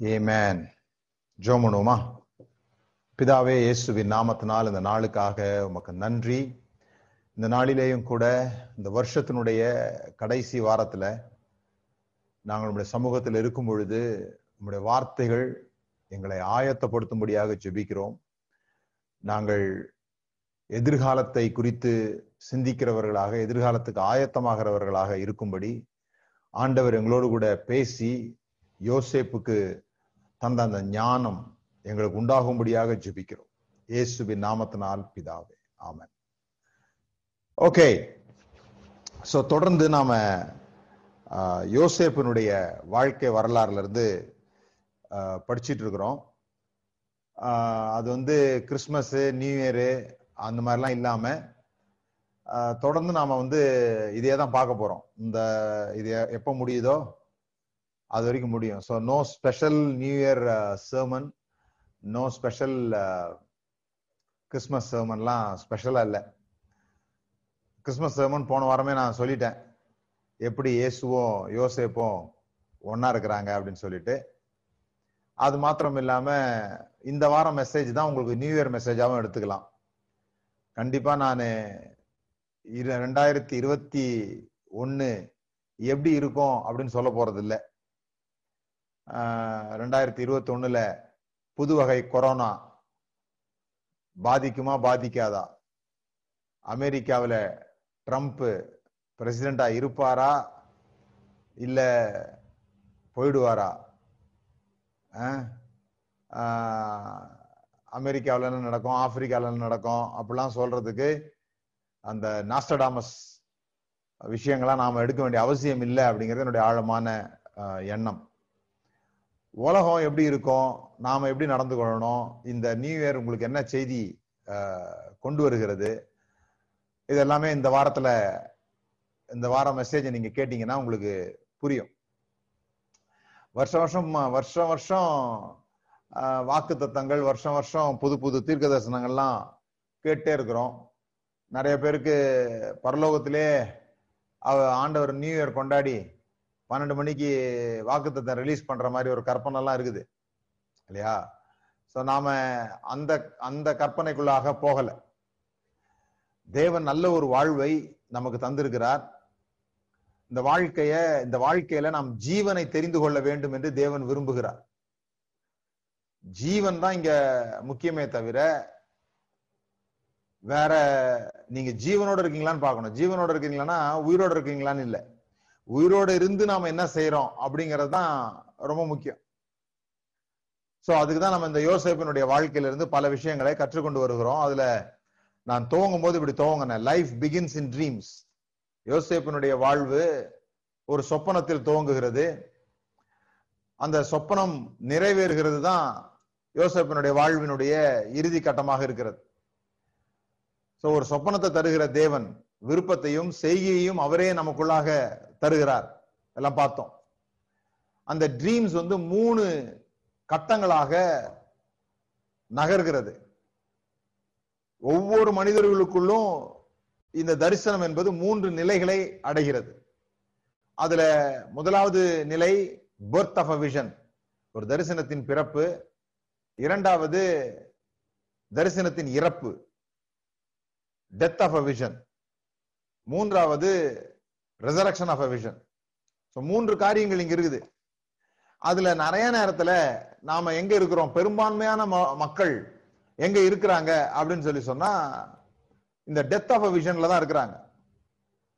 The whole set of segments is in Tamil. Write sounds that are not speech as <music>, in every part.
ஏமேன் ஜோமனுமா பிதாவே இயேசுவின் நாமத்தினால் இந்த நாளுக்காக உமக்கு நன்றி. இந்த நாளிலேயும் கூட இந்த வருஷத்தினுடைய கடைசி வாரத்தில் நாங்கள் உங்களுடைய சமூகத்தில் இருக்கும் பொழுது உங்களுடைய வார்த்தைகள் எங்களை ஆயத்தப்படுத்தும்படியாக ஜெபிக்கிறோம். நாங்கள் எதிர்காலத்தை குறித்து சிந்திக்கிறவர்களாக எதிர்காலத்துக்கு ஆயத்தமாகிறவர்களாக இருக்கும்படி ஆண்டவர் எங்களோடு கூட பேசி யோசேப்புக்கு தந்த அந்த ஞானம் எங்களுக்கு உண்டாகும்படியாக ஜெபிக்கிறோம். இயேசுவின் நாமத்தினால் பிதாவே ஆமன். ஓகே. ஸோ தொடர்ந்து நாம யோசேப்பினுடைய வாழ்க்கை வரலாறுல இருந்து படிச்சிட்டு இருக்கிறோம் அது வந்து கிறிஸ்மஸ் நியூ இயரு அந்த மாதிரிலாம் இல்லாம தொடர்ந்து நாம வந்து இதே தான் பார்க்க போறோம். இந்த இது எப்போ முடியுதோ அது வரைக்கும் முடியும். So no special New Year sermon no special Christmas சர்மன்லாம் ஸ்பெஷலாக இல்லை. கிறிஸ்மஸ் சர்மன் போன வாரமே நான் சொல்லிட்டேன். எப்படி இயேசுவும் யோசேப்பும் ஒன்னா இருக்கிறாங்க அப்படின்னு சொல்லிட்டு. அது மாத்திரம் இல்லாம இந்த வாரம் மெசேஜ் தான் உங்களுக்கு நியூ இயர் மெசேஜாவும் எடுத்துக்கலாம். கண்டிப்பா நான் ரெண்டாயிரத்தி இருபத்தி ஒன்று எப்படி இருக்கும் அப்படின்னு சொல்ல போறது இல்லை ரெண்டாயிரத்தி இருபத்தி ஒண்ணுல புது வகை கொரோனா பாதிக்குமா பாதிக்காதா? அமெரிக்காவில் ட்ரம்ப் பிரசிடண்டா இருப்பாரா? இல்ல போயிடுவாரா? அமெரிக்காவில் என்ன நடக்கும் ஆப்பிரிக்காவில் என்ன நடக்கும்? அப்படிலாம் சொல்றதுக்கு அந்த நாஸ்டடாமஸ் விஷயங்கள்லாம் நாம் எடுக்க வேண்டிய அவசியம் இல்லை அப்படிங்கிறது என்னுடைய ஆழமான எண்ணம். உலகம் எப்படி இருக்கும்? நாம எப்படி நடந்து கொள்ளணும்? இந்த நியூ இயர் உங்களுக்கு என்ன செய்தி கொண்டு வருகிறது? இது எல்லாமே இந்த வாரத்துல இந்த வாரம் மெசேஜை நீங்க கேட்டீங்கன்னா உங்களுக்கு புரியும். வருஷம் வருஷம் வருஷம் வருஷம் வாக்கு தத்தங்கள் வருஷம் வருஷம் புது புது தீர்க்க தரிசனங்கள்லாம் கேட்டே இருக்கிறோம். நிறைய பேருக்கு பரலோகத்திலே ஆண்டவர் நியூ இயர் கொண்டாடி பன்னெண்டு மணிக்கு வாக்குத்தத்தை ரிலீஸ் பண்ற மாதிரி ஒரு கற்பனை எல்லாம் இருக்குது. இல்லையா? சோ நாம அந்த அந்த கற்பனைக்குள்ளாக போகல. தேவன் நல்ல ஒரு வாழ்வை நமக்கு தந்திருக்கிறார். இந்த வாழ்க்கைய இந்த வாழ்க்கையில நாம் ஜீவனை தெரிந்து கொள்ள வேண்டும் என்று தேவன் விரும்புகிறார். ஜீவன் தான் இங்க முக்கியமே தவிர வேற நீங்க ஜீவனோட இருக்கீங்களான்னு பார்க்கணும். ஜீவனோட இருக்கீங்களான்னா உயிரோட இருக்கீங்களான்னு இல்லை. உயிரோட இருந்து நாம என்ன செய்யறோம் அப்படிங்கிறது தான் ரொம்ப முக்கியம். சோ அதுக்கு தான் நம்ம இந்த யோசேப்பினுடைய வாழ்க்கையில இருந்து பல விஷயங்களை கற்றுக்கொண்டு வருகிறோம். அதுல நான் துவங்கும் போது இப்படி துவங்கினேன். லைஃப் பிகின்ஸ் இன் ட்ரீம்ஸ் யோசேப்பினுடைய வாழ்வு ஒரு சொப்பனத்தில் துவங்குகிறது. அந்த சொப்பனம் நிறைவேறுகிறது தான் யோசேப்பினுடைய வாழ்வினுடைய இறுதி கட்டமாக இருக்கிறது. சோ ஒரு சொப்பனத்தை தருகிற தேவன் விருப்பத்தையும் செய்கையையும் அவரே நமக்குள்ளாக தருகிறார். எல்லாம் பார்த்தோம். அந்த ட்ரீம்ஸ் வந்து மூணு கட்டங்களாக நகர்கிறது. ஒவ்வொரு மனிதர்களுக்குள்ளும் இந்த தரிசனம் என்பது மூன்று நிலைகளை அடைகிறது. அதுல முதலாவது நிலை பர்த் ஆஃப் அ விஷன் ஒரு தரிசனத்தின் பிறப்பு. இரண்டாவது தரிசனத்தின் இறப்பு. டெத் ஆஃப் அ விஷன் மூன்றாவது resurrection of a vision so மூன்று காரியங்கள் இங்க இருக்குது. அதுல நிறைய நேரத்துல நாம எங்க இருக்கிறோம்? பெரும்பான்மையான ம- மக்கள் எங்க இருக்கிறாங்க? அப்படின்னு சொல்லி சொன்னா இந்த டெத் ஆஃப் அ விஷன்ல தான் இருக்கிறாங்க.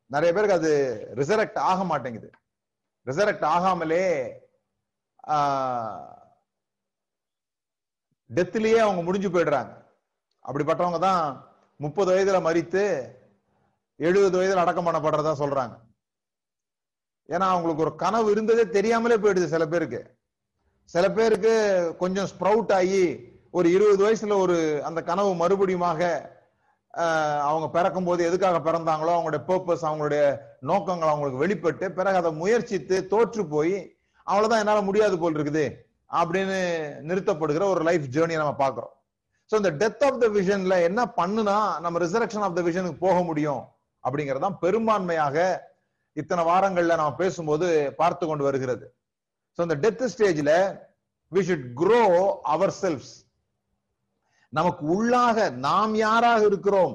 நிறைய பேருக்கு அது ரிசரக்ட் ஆக மாட்டேங்குது. ரிசரக்ட் ஆகாமலே டெத்லயே அவங்க முடிஞ்சு போயிடுறாங்க. அப்படிப்பட்டவங்க தான் முப்பது வயதுல மறித்து எழுபது வயதுல அடக்கம் பண்ணப்படுறதா சொல்றாங்க. ஏன்னா அவங்களுக்கு ஒரு கனவு இருந்ததே தெரியாமலே போயிடுது சில பேருக்கு. சில பேருக்கு கொஞ்சம் ஸ்ப்ரவுட் ஆகி ஒரு இருபது வயசுல ஒரு அந்த கனவு மறுபடியுமாக அவங்க பிறக்கும் போது எதுக்காக பிறந்தாங்களோ அவங்களுடைய பர்பஸ் அவங்களுடைய நோக்கங்கள் அவங்களுக்கு வெளிப்பட்டு பிறகு அதை முயற்சித்து தோற்று போய் அவ்வளவுதான் என்னால முடியாது போல் இருக்குது அப்படின்னு நிறுத்தப்படுகிற ஒரு லைஃப் ஜேர்னியை நம்ம பார்க்கிறோம். ஸோ இந்த டெத் ஆஃப் த விஷன்ல என்ன பண்ணுனா நம்ம ரிசரக்ஷன் ஆஃப் த விஷனுக்கு போக முடியும். அப்படிங்கறதான் பெரும்பான்மையாக இத்தனை வாரங்கள்ல நம்ம பேசும்போது பார்த்து கொண்டு வருகிறது. ஸோ இந்த டெத் ஸ்டேஜ்ல we should grow ourselves நமக்கு உள்ளாக நாம் யாராக இருக்கிறோம்?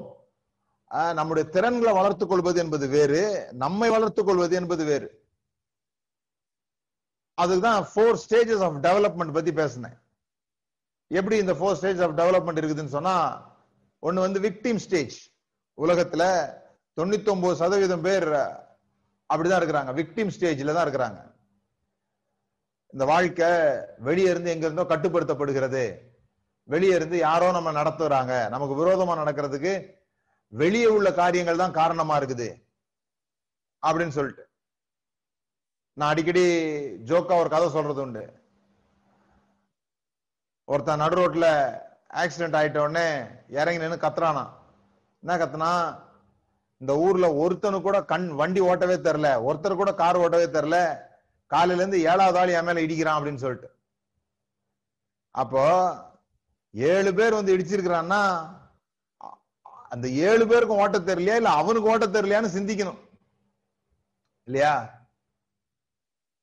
நம்முடைய திறன்களை வளர்த்துக் கொள்வது என்பது வேறு நம்மை வளர்த்துக் கொள்வது என்பது வேறு. அதுதான் ஃபோர் ஸ்டேஜஸ் ஆஃப் டெவலப்மெண்ட் பத்தி பேசினேன். எப்படி இந்த ஃபோர் ஸ்டேஜ் ஆஃப் டெவலப்மெண்ட் இருக்குதுன்னு சொன்னா ஒன்னு வந்து விக்டிம் ஸ்டேஜ் உலகத்துல தொண்ணூத்தி ஒன்பது சதவீதம் பேர் அப்படிதான் இருக்கிறாங்க. விக்டிம் ஸ்டேஜ்ல தான் இருக்கிறாங்க. இந்த வாழ்க்கை வெளியே இருந்து எங்க இருந்தோ கட்டுப்படுத்தப்படுகிறது. வெளியே இருந்து யாரோ நம்ம நடத்துறாங்க. நமக்கு விரோதமா நடக்கிறதுக்கு வெளியே உள்ள காரியங்கள் தான் காரணமா இருக்குது. அப்படின்னு சொல்லிட்டு. நான் அடிக்கடி ஜோக்கா ஒரு கதை சொல்றது உண்டு. ஒருத்தன் நடு ரோட்ல ஆக்சிடென்ட் ஆயிட்ட உடனே இறங்கி நின்று கத்துறானா என்ன கத்துனா இந்த ஊர்ல ஒருத்தனு கூட கண் வண்டி ஓட்டவே தெரில ஒருத்தர் கூட கார் ஓட்டவே தெரில காலையில இருந்து ஏழாவது ஆள் என் மேல இடிக்கிறான் அப்படின்னு சொல்லிட்டு. அப்போ ஏழு பேர் வந்து இடிச்சிருக்கிறான்னா அந்த ஏழு பேருக்கும் ஓட்ட தெரியலையா? இல்ல அவனுக்கு ஓட்ட தெரியலையான்னு சிந்திக்கணும். இல்லையா?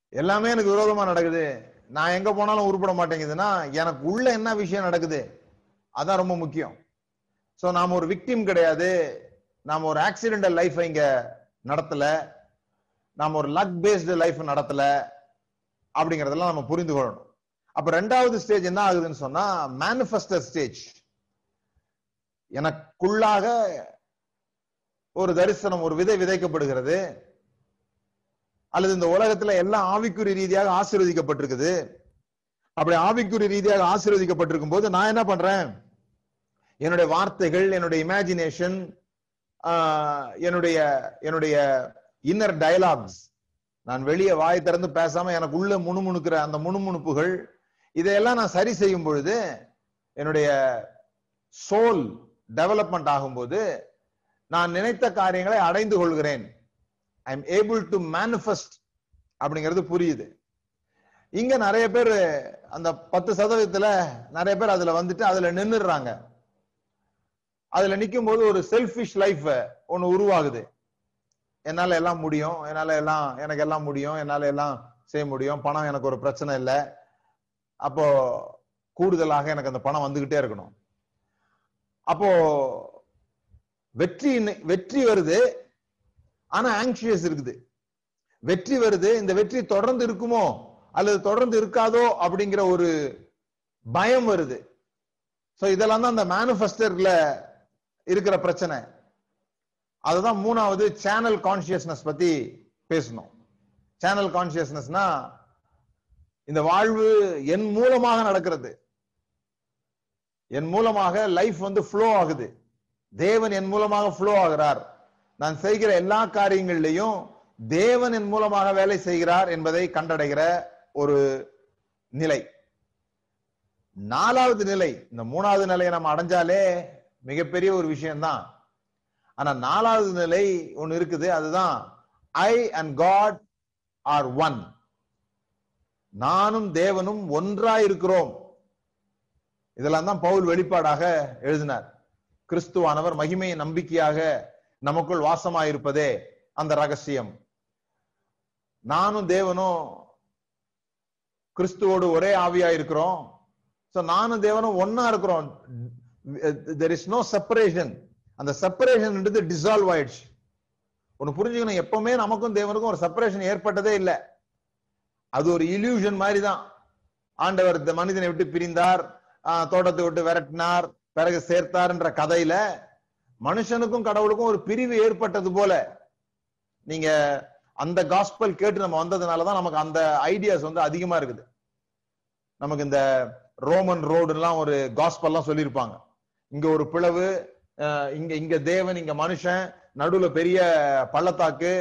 எல்லாமே எனக்கு விரோதமா நடக்குது. நான் எங்க போனாலும் உருப்பட மாட்டேங்குதுன்னா எனக்கு உள்ள என்ன விஷயம் நடக்குது? அதான் ரொம்ப முக்கியம். சோ நாம ஒரு விக்டிம் கிடையாது. நாம் ஒரு ஆக்சிடென்டல் லைஃப் இங்க நடத்தல. நாம ஒரு லக் பேஸ்டு லைஃப் நடத்தல அப்படிங்கறதெல்லாம் நம்ம புரிந்து கொள்ளணும். அப்ப ரெண்டாவது ஸ்டேஜ் என்ன ஆகுதுன்னு சொன்னா மேனிஃபெஸ்டர் ஸ்டேஜ் எனக்குள்ளாக ஒரு தரிசனம் ஒரு விதை விதைக்கப்படுகிறது. அல்லது இந்த உலகத்துல எல்லாம் ஆவிக்குறி ரீதியாக ஆசீர்வதிக்கப்பட்டிருக்குது. அப்படி ஆவிக்குறி ரீதியாக ஆசீர்வதிக்கப்பட்டிருக்கும் போது நான் என்ன பண்றேன்? என்னுடைய வார்த்தைகள் என்னுடைய இமேஜினேஷன் என்னுடைய என்னுடைய இன்னர் டயலாக்ஸ் நான் வெளியே வாய் திறந்து பேசாம எனக்கு உள்ள முணுமுணுக்கிற அந்த முணுமுணுப்புகள் இதையெல்லாம் நான் சரி செய்யும் பொழுது என்னுடைய சோல் டெவலப்மெண்ட் ஆகும்போது நான் நினைத்த காரியங்களை அடைந்து கொள்கிறேன். I am able to manifest அப்படிங்கிறது புரியுது. இங்க நிறைய பேர் அந்த பத்து சதவீதத்துல நிறைய பேர் அதுல வந்துட்டு அதுல நின்றுடுறாங்க அதுல நிக்கும் போது ஒரு செல்ஃபிஷ் லைஃப் ஒன்னு உருவாகுது. என்னால எல்லாம் முடியும் என்னால எல்லாம் எனக்கு எல்லாம் முடியும் என்னால எல்லாம் செய்ய முடியும் பணம் எனக்கு ஒரு பிரச்சனை இல்லை. அப்போ கூடுதலாக எனக்கு அந்த பணம் வந்துகிட்டே இருக்கணும். அப்போ வெற்றி வெற்றி வருது ஆனா ஆங்ஷியஸ் இருக்குது. வெற்றி வருது இந்த வெற்றி தொடர்ந்து இருக்குமோ அல்லது தொடர்ந்து இருக்காதோ அப்படிங்கிற ஒரு பயம் வருது. ஸோ இதெல்லாம் தான் அந்த மேனிஃபெஸ்டர்ல இருக்கிற பிரச்சனை. அதுதான் மூணாவது சேனல் கான்சியஸ்னஸ் பத்தி பேசணும். சேனல் கான்சியஸ்னஸ்னா இந்த வாழ்வு என் மூலமாக நடக்கிறது. என் மூலமாக லைஃப் வந்து ஃப்ளோ ஆகுது. தேவன் என் மூலமாக ஃப்ளோ ஆகிறார். நான் செய்கிற எல்லா காரியங்கள்லையும் தேவன் என் மூலமாக வேலை செய்கிறார் என்பதை கண்டடைகிற ஒரு நிலை. நாலாவது நிலை இந்த மூணாவது நிலையை நம்ம அடைஞ்சாலே மிகப்பெரிய ஒரு விஷயம்தான். ஆனா நாலாவது நிலை ஒன்னு இருக்குது. அதுதான் I and God are one நானும் தேவனும் ஒன்றாய் இருக்கிறோம் இதெல்லாம் தான் பவுல் வெளிப்பாடாக எழுதினார். கிறிஸ்துவானவர் மகிமையின் நம்பிக்கையாக நமக்குள் வாசமாயிருப்பதே அந்த ரகசியம். நானும் தேவனும் கிறிஸ்துவோடு ஒரே ஆவியா இருக்கிறோம் சோ நானும் தேவனும் ஒன்னா இருக்கிறோம் தெர் இஸ் நோ செப்பரேஷன் அந்த செப்பரேஷன் டிசால்வ் ஆயிடுச்சு. ஒன்னு புரிஞ்சுக்கணும். எப்பவுமே நமக்கும் தேவனுக்கும் ஒரு செப்பரேஷன் ஏற்பட்டதே இல்லை. அது ஒரு இல்யூஷன் மாதிரி தான் ஆண்டவர் இந்த மனிதனை விட்டு பிரிந்தார். தோட்டத்தை விட்டு விரட்டினார். பிறகு சேர்த்தார்ன்ற கதையில மனுஷனுக்கும் கடவுளுக்கும் ஒரு பிரிவு ஏற்பட்டது போல. நீங்க அந்த காஸ்பல் கேட்டு நம்ம வந்ததுனாலதான் நமக்கு அந்த ஐடியாஸ் வந்து அதிகமா இருக்குது. நமக்கு இந்த ரோமன் ரோடுலாம் ஒரு காஸ்பல்லாம் சொல்லியிருப்பாங்க. இங்க ஒரு பிளவு இங்க இங்க தேவன் இங்க மனுஷன் நடுவுல பெரிய பள்ளத்தாக்கு.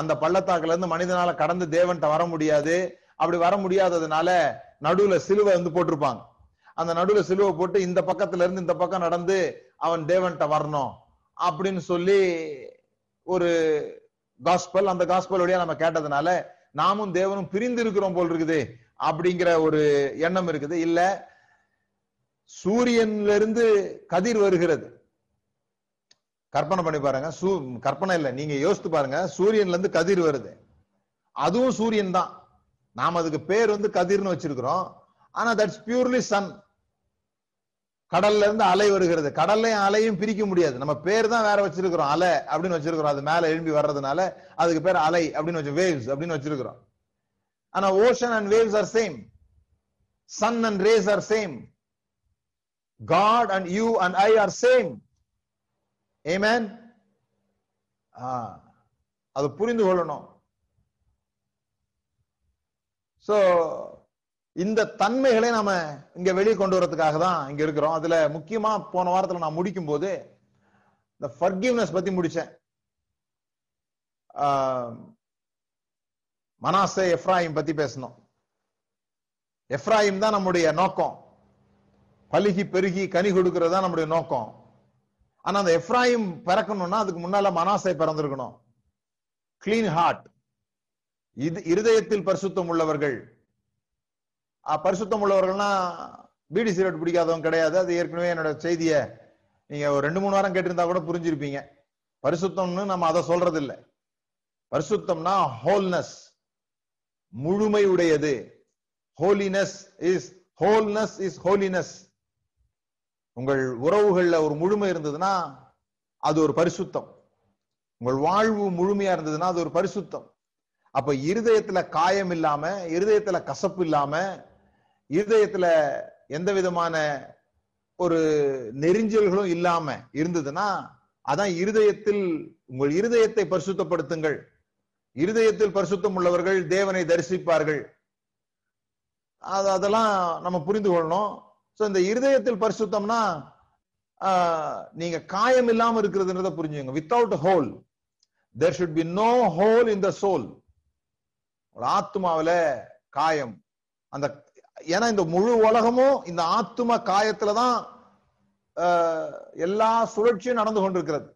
அந்த பள்ளத்தாக்குல இருந்து மனிதனால கடந்து தேவன்கிட்ட வர முடியாது. அப்படி வர முடியாததுனால நடுவுல சிலுவை வந்து போட்டிருப்பாங்க. அந்த நடுவுல சிலுவை போட்டு இந்த பக்கத்துல இருந்து இந்த பக்கம் நடந்து அவன் தேவன்கிட்ட வரணும் அப்படின்னு சொல்லி ஒரு காஸ்பல் அந்த காஸ்பல் வழியா நம்ம கேட்டதுனால நாமும் தேவனும் பிரிந்து இருக்கிறோம் போல் இருக்குது அப்படிங்கிற ஒரு எண்ணம் இருக்குது. இல்ல சூரியன்ல இருந்து கதிர் வருகிறது. கற்பனை பண்ணி பாருங்க. சூ கற்பனை இல்ல. நீங்க யோசித்து பாருங்க. சூரியன்ல இருந்து கதிர் வருது. அதுவும் சூரியன் தான். நாம் அதுக்கு பேர் வந்து கதிர்னு வச்சிருக்கிறோம். ஆனா தட்ஸ் பியூர்லி சன் கடல்ல இருந்து அலை வருகிறது. கடல்லையும் அலையும் பிரிக்க முடியாது. நம்ம பேர் தான் வேற வச்சிருக்கிறோம். அலை அப்படின்னு வச்சிருக்கிறோம். அது மேல எழும்பி வர்றதுனால அதுக்கு பேர் அலை அப்படின்னு வச்சு வேவ்ஸ் அப்படின்னு வச்சிருக்கிறோம். ஆனா ocean and waves are same sun and rays are same God and you and I are same amen அது புரிந்து கொள்ளணும். சோ இந்த தன்மைகளை நாம இங்க வெளியே கொண்டு வரதுக்காக தான் இங்க இருக்கிறோம். அதுல முக்கியமா போன வாரத்துல நான் முடிக்கும் போது இந்த ஃபர்கிவ்னஸ் பத்தி முடிச்சேன். மனாசே எஃப்ராஹிம் பத்தி பேசணும். எஃப்ராயிம் தான் நம்முடைய நோக்கம். பழுகி பெருகி கனி கொடுக்கறதா தான் நம்முடைய நோக்கம். ஆனா அந்த எஃப்ராயிம் பிறக்கணும்னா அதுக்கு முன்னால மனாசை பிறந்திருக்கணும். கிளீன் ஹார்ட் இது இருதயத்தில் பரிசுத்தம் உள்ளவர்கள். பரிசுத்தம் உள்ளவர்கள்னா பீடி சிகரெட் பிடிக்காதவங்க கிடையாது. அது ஏற்கனவே என்னோட செய்திய நீங்க ஒரு ரெண்டு மூணு வாரம் கேட்டிருந்தா கூட புரிஞ்சிருப்பீங்க. பரிசுத்தம்னு நம்ம அதை சொல்றது இல்லை பரிசுத்தம்னா ஹோல்னஸ் முழுமை உடையது. Holiness is wholeness is holiness உங்கள் உறவுகள்ல ஒரு முழுமை இருந்ததுன்னா அது ஒரு பரிசுத்தம். உங்கள் வாழ்வு முழுமையா இருந்ததுன்னா அது ஒரு பரிசுத்தம். அப்ப இருதயத்துல காயம் இல்லாம இருதயத்துல கசப்பு இல்லாம இருதயத்துல எந்த விதமான ஒரு நெறிஞ்சல்களும் இல்லாம இருந்ததுன்னா அதான் இருதயத்தில் உங்கள் இருதயத்தை பரிசுத்தப்படுத்துங்கள். இருதயத்தில் பரிசுத்தம் உள்ளவர்கள் தேவனை தரிசிப்பார்கள். அது அதெல்லாம் நம்ம புரிந்து கொள்ளணும். சோ இந்த இருதயத்தில் பரிசுத்தம்னா நீங்க காயம் இல்லாம இருக்கிறதுன்றத புரிஞ்சுங்க without hole there should be no hole in the soul ஆத்மாவில காயம். அந்த ஏன்னா இந்த முழு உலகமும் இந்த ஆத்தும காயத்துலதான் எல்லா சுழற்சியும் நடந்து கொண்டிருக்கிறது.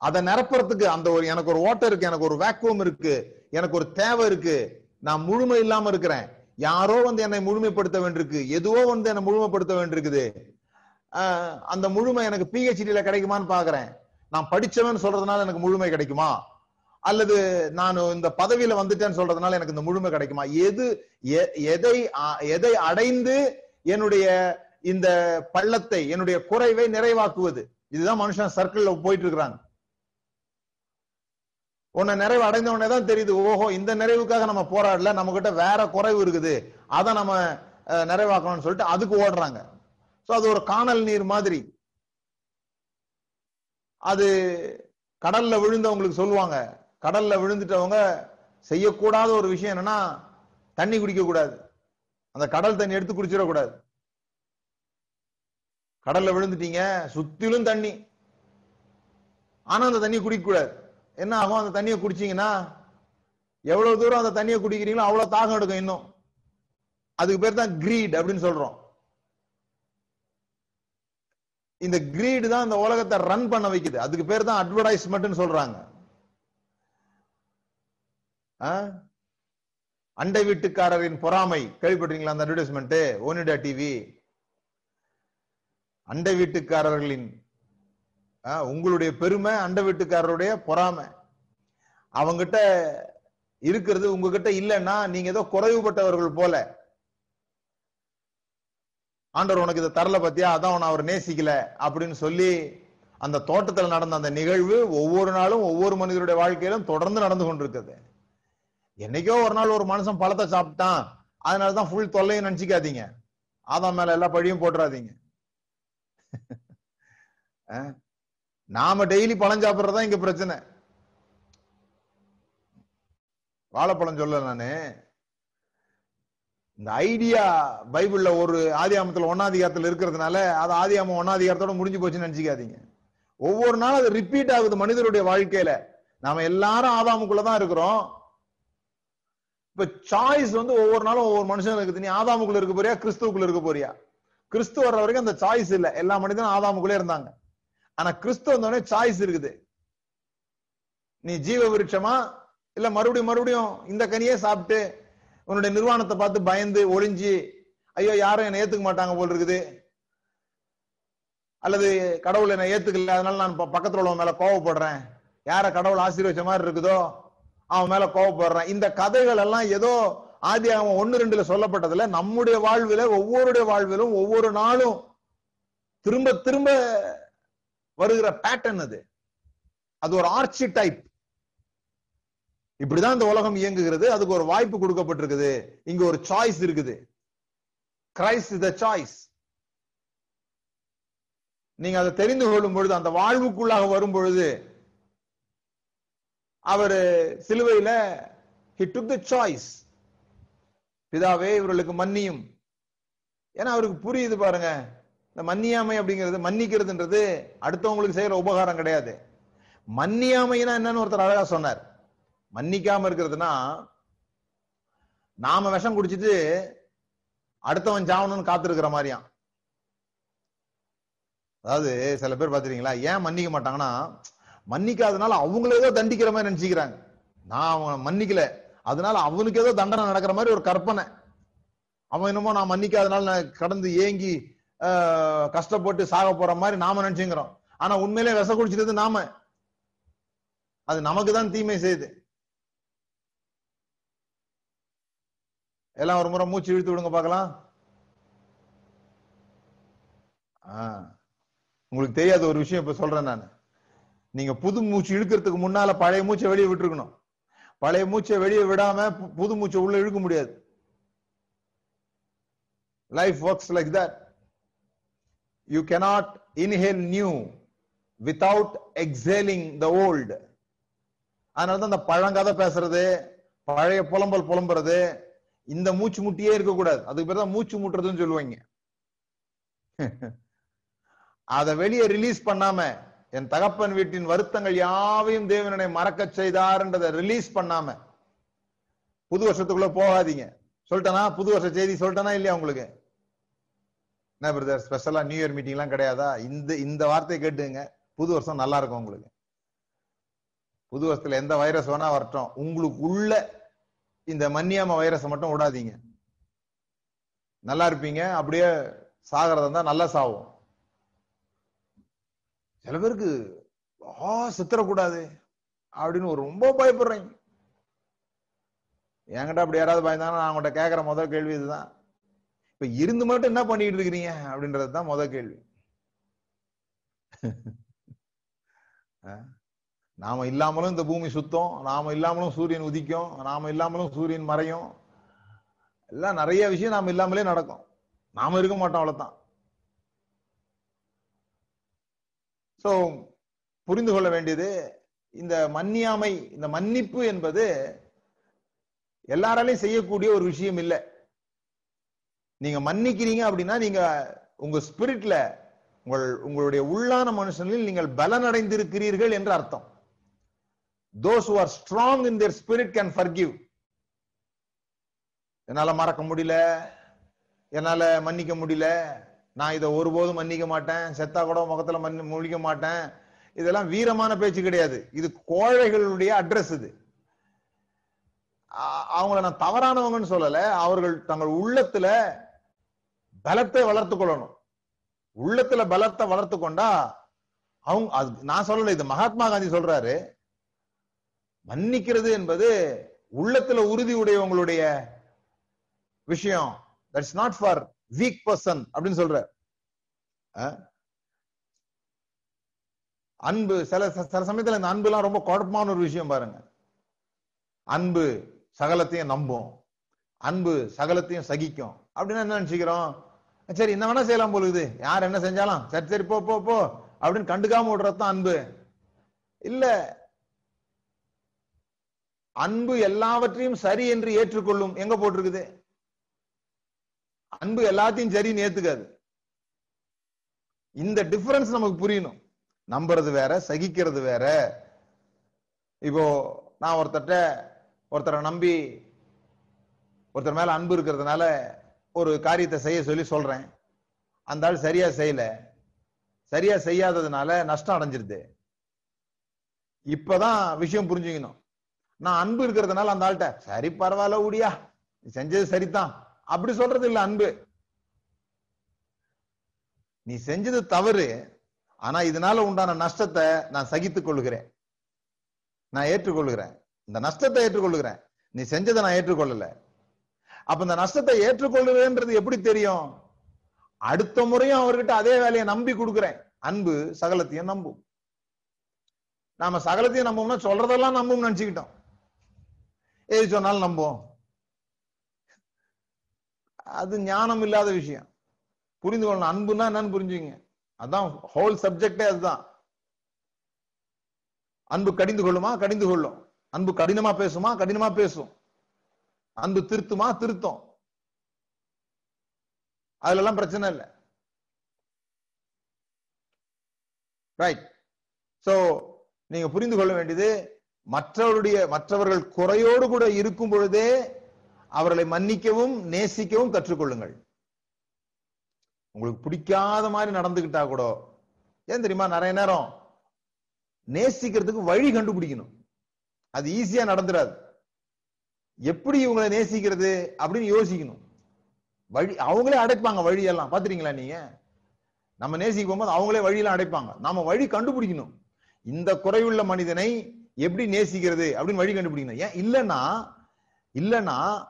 அதை நிரப்புறதுக்கு அந்த ஒரு எனக்கு ஒரு ஓட்டம் இருக்கு எனக்கு ஒரு வேக்குவம் இருக்கு எனக்கு ஒரு தேவை இருக்கு நான் முழுமை இல்லாம இருக்கிறேன். யாரோ வந்து என்னை முழுமைப்படுத்த வேண்டியிருக்கு. எதுவோ வந்து என்னை முழுமைப்படுத்த வேண்டியிருக்குது. அந்த முழுமை எனக்கு பிஹெச்டியில கிடைக்குமான்னு பாக்குறேன். நான் படிச்சவன் சொல்றதுனால எனக்கு முழுமை கிடைக்குமா? அல்லது நான் இந்த பதவியில வந்துட்டேன்னு சொல்றதுனால எனக்கு இந்த முழுமை கிடைக்குமா? எது எதை எதை அடைந்து என்னுடைய இந்த பள்ளத்தை என்னுடைய குறைவை நிறைவாக்குவது? இதுதான் மனுஷன் சர்க்கிள்ல போயிட்டு இருக்கிறாங்க. உன்னை நிறைவு அடைந்த உடனே தான் தெரியுது. ஓஹோ இந்த நிறைவுக்காக நம்ம போராடல. நம்ம கிட்ட வேற குறைவு இருக்குது. அதை நம்ம நிறைவாக்கணும்னு சொல்லிட்டு அதுக்கு ஓடுறாங்க. சோ அது ஒரு காணல் நீர் மாதிரி. அது கடல்ல விழுந்தவங்களுக்கு சொல்லுவாங்க. கடல்ல விழுந்துட்டவங்க செய்யக்கூடாத ஒரு விஷயம் என்னன்னா தண்ணி குடிக்க கூடாது அந்த கடல் தண்ணி எடுத்து குடிச்சிடக்கூடாது. கடல்ல விழுந்துட்டீங்க சுத்திலும் தண்ணி. ஆனா அந்த தண்ணி குடிக்க கூடாது என்ன ஆகும்? அந்த தண்ணியை குடிச்சீங்கன்னா எவ்வளவு தூரம் அந்த தண்ணியை குடிக்கிறீங்களோ அவ்வளவு தாகம் எடுக்கும் இன்னும். அதுக்கு பேர் தான் கிரீட் அப்படின்னு சொல்றோம். இந்த கிரீடு தான் இந்த உலகத்தை ரன் பண்ண வைக்குது. அதுக்கு பேர் தான் அட்வர்டைஸ்மெண்ட் சொல்றாங்க. அண்டை வீட்டுக்காரரின் பொறாமை. கேள்விப்பட்டீங்களா அந்த அட்வர்டைஸ்மெண்ட் ஓனிடா டிவி அண்டை வீட்டுக்காரர்களின் உங்களுடைய பெருமை அண்டை வீட்டுக்காரருடைய பொறாமை. அவங்கிட்ட இருக்கிறது உங்ககிட்ட இல்லைன்னா நீங்க ஏதோ குறைவுபட்டவர்கள் போல. ஆண்டவர் உனக்கு இதை தரல பத்தியா? அதான் உன அவர் நேசிக்கல அப்படின்னு சொல்லி அந்த தோட்டத்தில் நடந்த அந்த நிகழ்வு ஒவ்வொரு நாளும் ஒவ்வொரு மனிதருடைய வாழ்க்கையிலும் தொடர்ந்து நடந்து கொண்டிருக்குது. என்னைக்கோ ஒரு நாள் ஒரு மனுஷன் பழத்தை சாப்பிட்டான். அதனாலதான் ஃபுல் தொல்லையும் நினைச்சுக்காதீங்க. ஆதாம் மேல எல்லா பழியும் போட்டுறாதீங்க. நாம டெய்லி பழம் சாப்பிடுறதா இங்க பிரச்சனை. வாழைப்பழம் சொல்ல நானு. இந்த ஐடியா பைபிள்ல ஒரு ஆதியாமத்துல ஒன்னாதிகாரத்துல இருக்கிறதுனால அது ஆதியாமம் ஒன்னாதிகாரத்தோட முடிஞ்சு போச்சுன்னு நினைச்சுக்காதீங்க. ஒவ்வொரு நாளும் அது ரிப்பீட் ஆகுது மனிதருடைய வாழ்க்கையில. நாம எல்லாரும் ஆதாமுக்குள்ளதான் இருக்கிறோம். இப்ப சாய்ஸ் வந்து ஒவ்வொரு நாளும் ஒவ்வொரு மனுஷனுக்கு இருக்குது. நீ ஆதாமுக்குள்ள இருக்க போறியா? கிறிஸ்துவுக்குள்ள இருக்க போறியா? கிறிஸ்து வர்ற வரைக்கும் அந்த சாய்ஸ் இல்ல. எல்லா மனிதனும் ஆதாமுக்குள்ளே இருந்தாங்க. ஆனா கிறிஸ்து வந்தோடனே சாய்ஸ் இருக்குது. நீ ஜீவ விருட்சமா? இல்ல மறுபடியும் மறுபடியும் இந்த கனியே சாப்பிட்டு உன்னுடைய நிர்வாணத்தை பார்த்து பயந்து ஒளிஞ்சு ஐயோ யாரும் என்னை ஏத்துக்க மாட்டாங்க போல் இருக்குது. அல்லது கடவுள் என்னை ஏத்துக்கல அதனால நான் பக்கத்துல உள்ளவன் மேல கோவப்படுறேன். யார கடவுள் ஆசீர்வச்ச மாதிரி இருக்குதோ அவன் மேல கோவப்படுறேன். இந்த கதைகள் எல்லாம் ஏதோ ஆதி அவன் ஒன்னு ரெண்டுல சொல்லப்பட்டதுல நம்முடைய வாழ்வில ஒவ்வொருடைய வாழ்விலும் ஒவ்வொரு நாளும் திரும்ப திரும்ப வருகிற பேட்டர்ன் அது. அது ஒரு ஆர்ச்சி டைப் இப்படிதான் இந்த உலகம் இயங்குகிறது. அதுக்கு ஒரு வாய்ப்பு கொடுக்கப்பட்டிருக்குது. இங்க ஒரு சாய்ஸ் இருக்குது. கிரைஸ்ட் த சாய்ஸ் நீங்க அதை தெரிந்து கொள்ளும் பொழுது அந்த வாழ்வுக்குள்ளாக வரும் பொழுது அவரு சிலுவையில ஹி டுக் த சாய்ஸ் பிதாவே இவர்களுக்கு மன்னியும். ஏன்னா அவருக்கு புரியுது பாருங்க. இந்த மன்னியாமை அப்படிங்கிறது மன்னிக்கிறதுன்றது அடுத்தவங்களுக்கு செய்யற உபகாரம் கிடையாது. மன்னியாமைனா என்னன்னு ஒருத்தர் அழகா சொன்னார். மன்னிக்காம இருக்கிறதுனா நாம விஷம் குடிச்சிட்டு அடுத்தவன் சாவணும்னு காத்திருக்கிற மாதிரியாம். அதாவது சில பேர் பாத்துறீங்களா ஏன் மன்னிக்க மாட்டாங்கன்னா மன்னிக்காதனால அவங்கள ஏதோ தண்டிக்கிற மாதிரி நினைச்சுக்கிறாங்க. நான் அவன் மன்னிக்கல. அதனால அவனுக்கு ஏதோ தண்டனை நடக்கிற மாதிரி ஒரு கற்பனை. அவன் என்னமோ நான் மன்னிக்காதனால நான் கடந்து ஏங்கி கஷ்டப்பட்டு சாக போற மாதிரி நாம நினைச்சுங்கிறோம் ஆனா உண்மையிலே விஷ குடிச்சிட்டது நாம. அது நமக்கு தான் தீமை செய்யுது. எல்லாம் ஒரு முறை மூச்சு இழுத்து விடுங்க பாக்கலாம் ஆஹ் உங்களுக்கு தெரியாத ஒரு விஷயம் இப்ப சொல்றேன் நான். நீங்க புது மூச்சு இழுக்கிறதுக்கு முன்னால பழைய மூச்சை வெளியே விட்டுருக்கணும். பழைய மூச்சை வெளியே விடாம புது மூச்சை உள்ள இழுக்க முடியாது. Life works like that you cannot inhale new without exhaling the old அதனால தான் இந்த பழங்கதை பேசுறது பழைய புலம்பல் புலம்புறது இந்த மூச்சு முட்டியே இருக்கக்கூடாது. அதுக்கு பேர் தான் மூச்சு முட்டுறதுன்னு சொல்லுவாங்க. <laughs> அதை வெளியே ரிலீஸ் பண்ணாம என் தகப்பன் வீட்டின் வருத்தங்கள் யாவையும் தேவனனை மறக்கச் செய்தார்ன்றதை ரிலீஸ் பண்ணாம புது வருஷத்துக்குள்ள போகாதீங்க. சொல்லிட்டனா? புது வருஷ செய்தி சொல்லிட்டனா இல்லையா உங்களுக்கு? என்ன பிரதர் ஸ்பெஷலா நியூ இயர் மீட்டிங் எல்லாம் கிடையாதா? இந்த இந்த வார்த்தையை கேட்டுங்க. புது வருஷம் நல்லா இருக்கும் உங்களுக்கு. புது வருஷத்துல எந்த வைரஸ் வேணா வரட்டும். உங்களுக்கு உள்ள இந்த மன்னியாம வைரஸை மட்டும் விடாதீங்க. நல்லா இருப்பீங்க. அப்படியே சாகிறதா இருந்தா நல்லா சாவும். சில பேருக்கு ஆ சித்தரக்கூடாது அப்படின்னு ஒரு ரொம்ப பயப்படுறீங்க. என்கிட்ட அப்படி யாராவது பயந்தாங்கன்னா நான் உங்கள்கிட்ட கேட்கிற முதல் கேள்வி இதுதான். இப்ப இருந்து மட்டும் என்ன பண்ணிட்டு இருக்கிறீங்க? அப்படின்றதுதான் முத முதல் கேள்வி. அஹ் நாம இல்லாமலும் இந்த பூமி சுத்தம் நாம இல்லாமலும் சூரியன் உதிக்கும் நாம இல்லாமலும் சூரியன் மறையும். எல்லாம் நிறைய விஷயம் நாம இல்லாமலே நடக்கும். நாம இருக்க மாட்டோம் அவ்வளவுதான். சோ புரிந்து கொள்ள வேண்டியது இந்த மன்னியாமை இந்த மன்னிப்பு என்பது எல்லாராலையும் செய்யக்கூடிய ஒரு விஷயம் இல்லை. நீங்க மன்னிக்கிறீங்க அப்படின்னா நீங்க உங்க ஸ்பிரிட்ல உங்கள் உங்களுடைய உள்ளான மனுஷனில் நீங்கள் பலனடைந்திருக்கிறீர்கள் என்று அர்த்தம். Those are strong in in spirit can can என்னால மறக்க முடியல என்னால மன்னிக்க முடியல நான் இதை ஒருபோதும் மன்னிக்க மாட்டேன் செத்தா கூட முகத்துல மன்னி முழிக்க மாட்டேன். இதெல்லாம் வீரமான பேச்சு கிடையாது. இது கோழைகளுடைய அட்ரஸ் இது. அவங்கள நான் தவறானவங்கன்னு சொல்லல அவர்கள் தங்கள் உள்ளத்துல பலத்தை வளர்த்து கொள்ளணும். உள்ளத்துல பலத்தை வளர்த்து கொண்டா அவங்க அது நான் சொல்லல இது மகாத்மா காந்தி சொல்றாரு. மன்னிக்கிறது என்பது உள்ளத்துல உறுதி உடையவங்களுடைய விஷயம். That's not for weak person அப்படின்னு சொல்ற அன்பு சில சில சமயத்துல இந்த அன்பு எல்லாம் ரொம்ப குழப்பமான ஒரு விஷயம் பாருங்க. அன்பு சகலத்தையும் நம்பும். அன்பு சகலத்தையும் சகிக்கும். அப்படின்னா என்ன நினைச்சுக்கிறோம்? சரி என்ன வேணா செய்யலாம் போலுது யார் என்ன செஞ்சாலும். சரி சரி போ போ போ. அப்படின்னு கண்டுக்காம விடுறதுதான் அன்பு. இல்ல அன்பு எல்லாவற்றையும் சரி என்று ஏற்றுக்கொள்ளும். எங்க போட்டிருக்குது? அன்பு எல்லாத்தையும் சரின்னு ஏத்துக்காது. இந்த டிஃபரன்ஸ் நமக்கு புரியணும். நம்புறது வேற சகிக்கிறது வேற. இப்போ நான் ஒருத்தர்ட்ட ஒருத்தரை நம்பி ஒருத்தர் மேல அன்பு இருக்கிறதுனால ஒரு காரியத்தை செய்ய சொல்லி சொல்றேன். அந்த ஆள் சரியா செய்யல. சரியா செய்யாததுனால நஷ்டம் அடைஞ்சிருது. இப்பதான் விஷயம் புரிஞ்சுக்கணும். நான் அன்பு இருக்கிறதுனால அந்த ஆள்கிட்ட சரி பரவாயில்ல ஊடியா நீ செஞ்சது சரிதான். அப்படி சொல்றது இல்ல அன்பு. நீ செஞ்சது தவறு. ஆனா இதனால உண்டான நஷ்டத்தை நான் சகித்துக் கொள்கிறேன். நான் ஏற்றுக்கொள்கிறேன். இந்த நஷ்டத்தை ஏற்றுக்கொள்கிறேன். நீ செஞ்சதை நான் ஏற்றுக்கொள்ளல. அப்ப இந்த நஷ்டத்தை ஏற்றுக்கொள்ளுவேன்றது எப்படி தெரியும்? அடுத்த முறையும் அவர்கிட்ட அதே வேலையை நம்பி கொடுக்குறேன். அன்பு சகலத்தையும் நம்பும். நாம சகலத்தையும் நம்பும்னா சொல்றதெல்லாம் நம்பும் நினைச்சுக்கிட்டோம். எது சொன்னாலும் நம்புவோம். அது ஞானம் இல்லாத விஷயம். புரிந்து கொள்ளணும். அன்புன்னா என்னன்னு புரிஞ்சுங்க. அதான் ஹோல் சப்ஜெக்டே அதுதான். அன்பு கடிந்து கொள்ளுமா? கடிந்து கொள்ளும். அன்பு கடினமா பேசுமா? கடினமா பேசும். அன்பு திருத்துமா? திருத்தம். அதுல எல்லாம் பிரச்சனை இல்லை. ரைட் சோ நீங்க புரிந்து கொள்ள வேண்டியது மற்றவருடைய மற்றவர்கள் குறையோடு கூட இருக்கும் பொழுதே அவர்களை மன்னிக்கவும் நேசிக்கவும் கற்றுக்கொள்ளுங்கள். உங்களுக்கு பிடிக்காத மாதிரி நடந்துகிட்டா கூட ஏன் தெரியுமா? நிறைய நேரம் நேசிக்கிறதுக்கு வழி கண்டுபிடிக்கணும். அது ஈஸியா நடந்துடாது எப்படி இவங்களை நேசிக்கிறது அப்படின்னு யோசிக்கணும். வழி அவங்களே அடைப்பாங்க வழியெல்லாம். பாத்துறீங்களா நீங்க? நம்ம நேசிக்க போகும்போது அவங்களே வழியெல்லாம் அடைப்பாங்க. நாம வழி கண்டுபிடிக்கணும். இந்த குறைவுள்ள மனிதனை எப்படி நேசிக்கிறது அப்படின்னு வழி கண்டுபிடிக்கணும். ஏன்? இல்லைன்னா இல்லைன்னா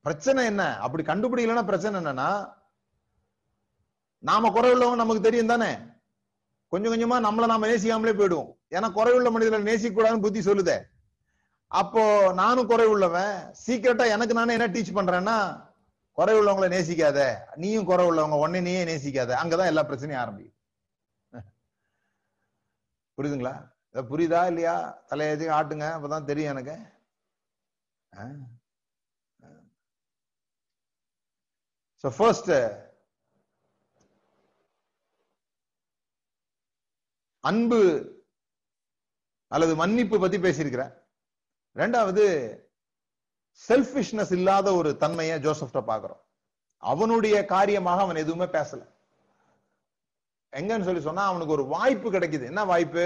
பிரச்சனை என்ன? அப்படி கண்டுபிடிக்கலன்னா பிரச்சனை என்னன்னா நாம குறைவுள்ளவங்க நமக்கு தெரியும் தானே? கொஞ்சம் கொஞ்சமா நம்மள நாம நேசிக்காமலே போயிடுவோம். ஏன்னா குறைவுள்ள மனிதர்களை நேசிக்க கூடாதுன்னு புத்தி சொல்லுதே. அப்போ நானும் குறைவுள்ளவன் சீக்கிரட்டா எனக்கு நானே என்ன டீச் பண்றேன்னா குறைவுள்ளவங்களை நேசிக்காத. நீயும் குறைவுள்ளவங்க உடனே நீயே நேசிக்காத. அங்கதான் எல்லா பிரச்சனையும் ஆரம்பிக்கும். <laughs> புரியுதுங்களா? இத புரியுதா இல்லையா? தலையதி ஆட்டுங்க அப்பதான் தெரியும் எனக்கு. ஸோ ஃபர்ஸ்ட் அன்பு அல்லது மன்னிப்பு பத்தி பேசியிருக்கிறேன். ரெண்டாவது செல்ஃபிஷ்னஸ் இல்லாத ஒரு தன்மையை ஜோசப்ட பாக்குறோம் அவனுடைய காரியமாக அவன் எதுவுமே பேசல. எங்கன்னு சொல்லி சொன்னா அவனுக்கு ஒரு வாய்ப்பு கிடைக்குது. என்ன வாய்ப்பு?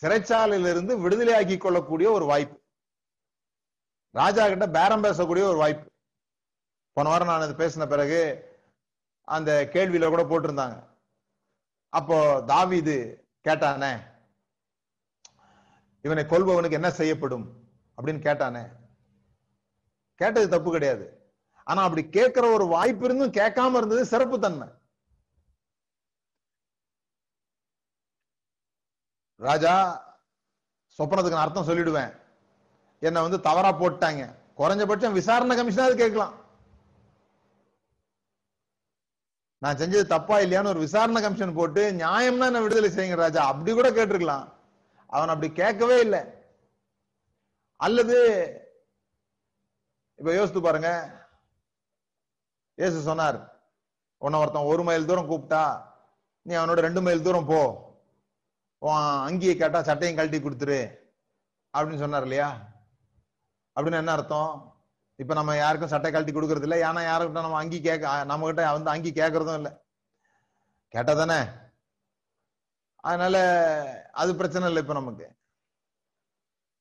சிறைச்சாலையிலிருந்து விடுதலையாக்கி கொள்ளக்கூடிய ஒரு வாய்ப்பு. ராஜா கிட்ட பேரம் பேசக்கூடிய ஒரு வாய்ப்பு. போன வாரம் நான் இது பேசின பிறகு அந்த கேள்வியில கூட போட்டிருந்தாங்க. அப்போ தாவிது கேட்டானே இவனை கொள்பவனுக்கு என்ன செய்யப்படும்? அப்படின்னு கேட்டானே. கேட்டது தப்பு கிடையாது. ஆனா அப்படி கேட்கிற ஒரு வாய்ப்பு இருந்தும் கேட்காம இருந்தது சிறப்பு தன்மை. ராஜா சொப்பனத்துக்கு நான் அர்த்தம் சொல்லிடுவேன். என்ன வந்து தவறா போட்டாங்க. குறைஞ்சபட்சம் விசாரணை கமிஷனாவது கேட்கலாம். நான் செஞ்சது தப்பா இல்லையான்னு ஒரு விசாரணை கமிஷன் போட்டு நியாயம்னா என்ன விடுதலை செய்யுங்க ராஜா. அப்படி கூட கேட்டிருக்கலாம். அவன் அப்படி கேட்கவே இல்லை. அல்லது இப்ப யோசித்து பாருங்க. ஏசு சொன்னார் உன்னை ஒருத்தன் ஒரு மைல் தூரம் கூப்பிட்டா நீ அவனோட ரெண்டு மைல் தூரம் போ. உன் அங்கியை கேட்டா சட்டையும் கழட்டி கொடுத்துரு. அப்படின்னு சொன்னார் இல்லையா? அப்படின்னு என்ன அர்த்தம்? இப்ப நம்ம யாருக்கும் சட்டை கழட்டி கொடுக்கறது இல்லை. ஏன்னா யாருக்கிட்ட நம்ம அங்கி கேட்க நம்ம கிட்ட வந்து அங்கி கேட்கறதும் இல்லை. கேட்டா தானே? அதனால அது பிரச்சனை இல்லை இப்ப நமக்கு.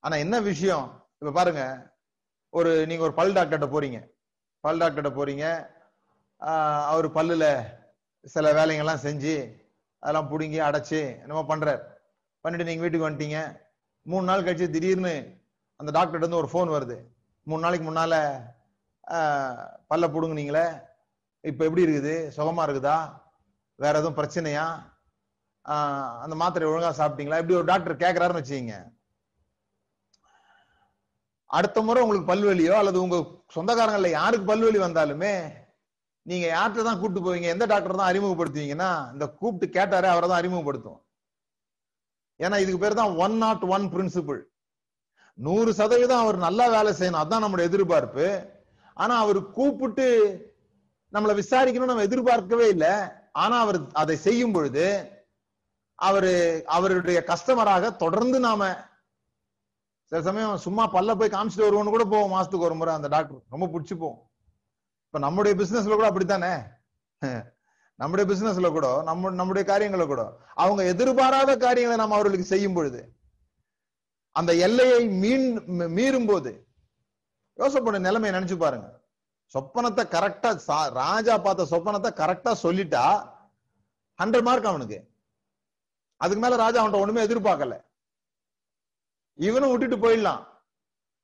ஆனா என்ன விஷயம்? இப்ப பாருங்க. ஒரு நீங்க ஒரு பல் டாக்டர்கிட்ட போறீங்க. பல் டாக்டர்கிட்ட போறீங்க. அவர் பல்லுல சில வேலைங்கள்லாம் செஞ்சு அதெல்லாம் பிடுங்கி அடைச்சு என்னமோ பண்றார். பண்ணிட்டு நீங்க வீட்டுக்கு வந்துட்டீங்க. மூணு நாள் கழிச்சு திடீர்னு அந்த டாக்டர்கிட்ட இருந்து ஒரு ஃபோன் வருது. மூணு நாளைக்கு முன்னால பல்ல பிடுங்குனீங்களே. இப்ப எப்படி இருக்குது? சுகமா இருக்குதா? வேற எதுவும் பிரச்சனையா? அந்த மாத்திரை ஒழுங்கா சாப்பிட்டீங்களா? இப்படி ஒரு டாக்டர் கேட்கிறாருன்னு வச்சுக்கீங்க. அடுத்த முறை உங்களுக்கு பல்வலியோ அல்லது உங்க சொந்தக்காரங்கள்ல யாருக்கு பல்வலி வந்தாலுமே நீங்க யார்கிட்ட தான் கூப்பிட்டு போவீங்க எந்த டாக்டர் தான் அறிமுகப்படுத்துவீங்கன்னா இந்த கூப்பிட்டு கேட்டாரே அவரை தான் அறிமுகப்படுத்தும் ஏன்னா இதுக்கு பேர் தான் ஒன் நாட் ஒன் பிரின்சிபிள் நூறு சதவீதம் அவர் நல்லா வேலை செய்யணும். அதான் நம்மளோட எதிர்பார்ப்பு. ஆனா அவர் கூப்பிட்டு நம்மளை விசாரிக்கணும்னு நம்ம எதிர்பார்க்கவே இல்லை. ஆனா அவர் அதை செய்யும் பொழுது அவரு அவருடைய கஸ்டமராக தொடர்ந்து நாம சில சமயம் சும்மா பல்ல போய் காமிச்சிட்டு வருவோம்னு கூட போவோம் மாசத்துக்கு ஒரு முறை அந்த டாக்டர். ரொம்ப பிடிச்சி போவோம். இப்ப நம்முடைய பிசினஸ்ல கூட அப்படித்தானே? நம்முடைய பிசினஸ்ல கூட நம்ம நம்முடைய காரியங்களை கூட. அவங்க எதிர்பாராத காரியங்களை நம்ம அவர்களுக்கு செய்யும் பொழுது அந்த எல்லையை மீன் மீறும் போது யோசப்பட நிலைமையை நினைச்சு பாருங்க. சொப்பனத்தை கரெக்டா ராஜா பார்த்த சொப்பனத்தை கரெக்டா சொல்லிட்டா ஹண்ட்ரட் மார்க் அவனுக்கு. அதுக்கு மேல ராஜா அவன்கிட்ட ஒண்ணுமே எதிர்பார்க்கல. இவனும் விட்டுட்டு போயிடலாம்.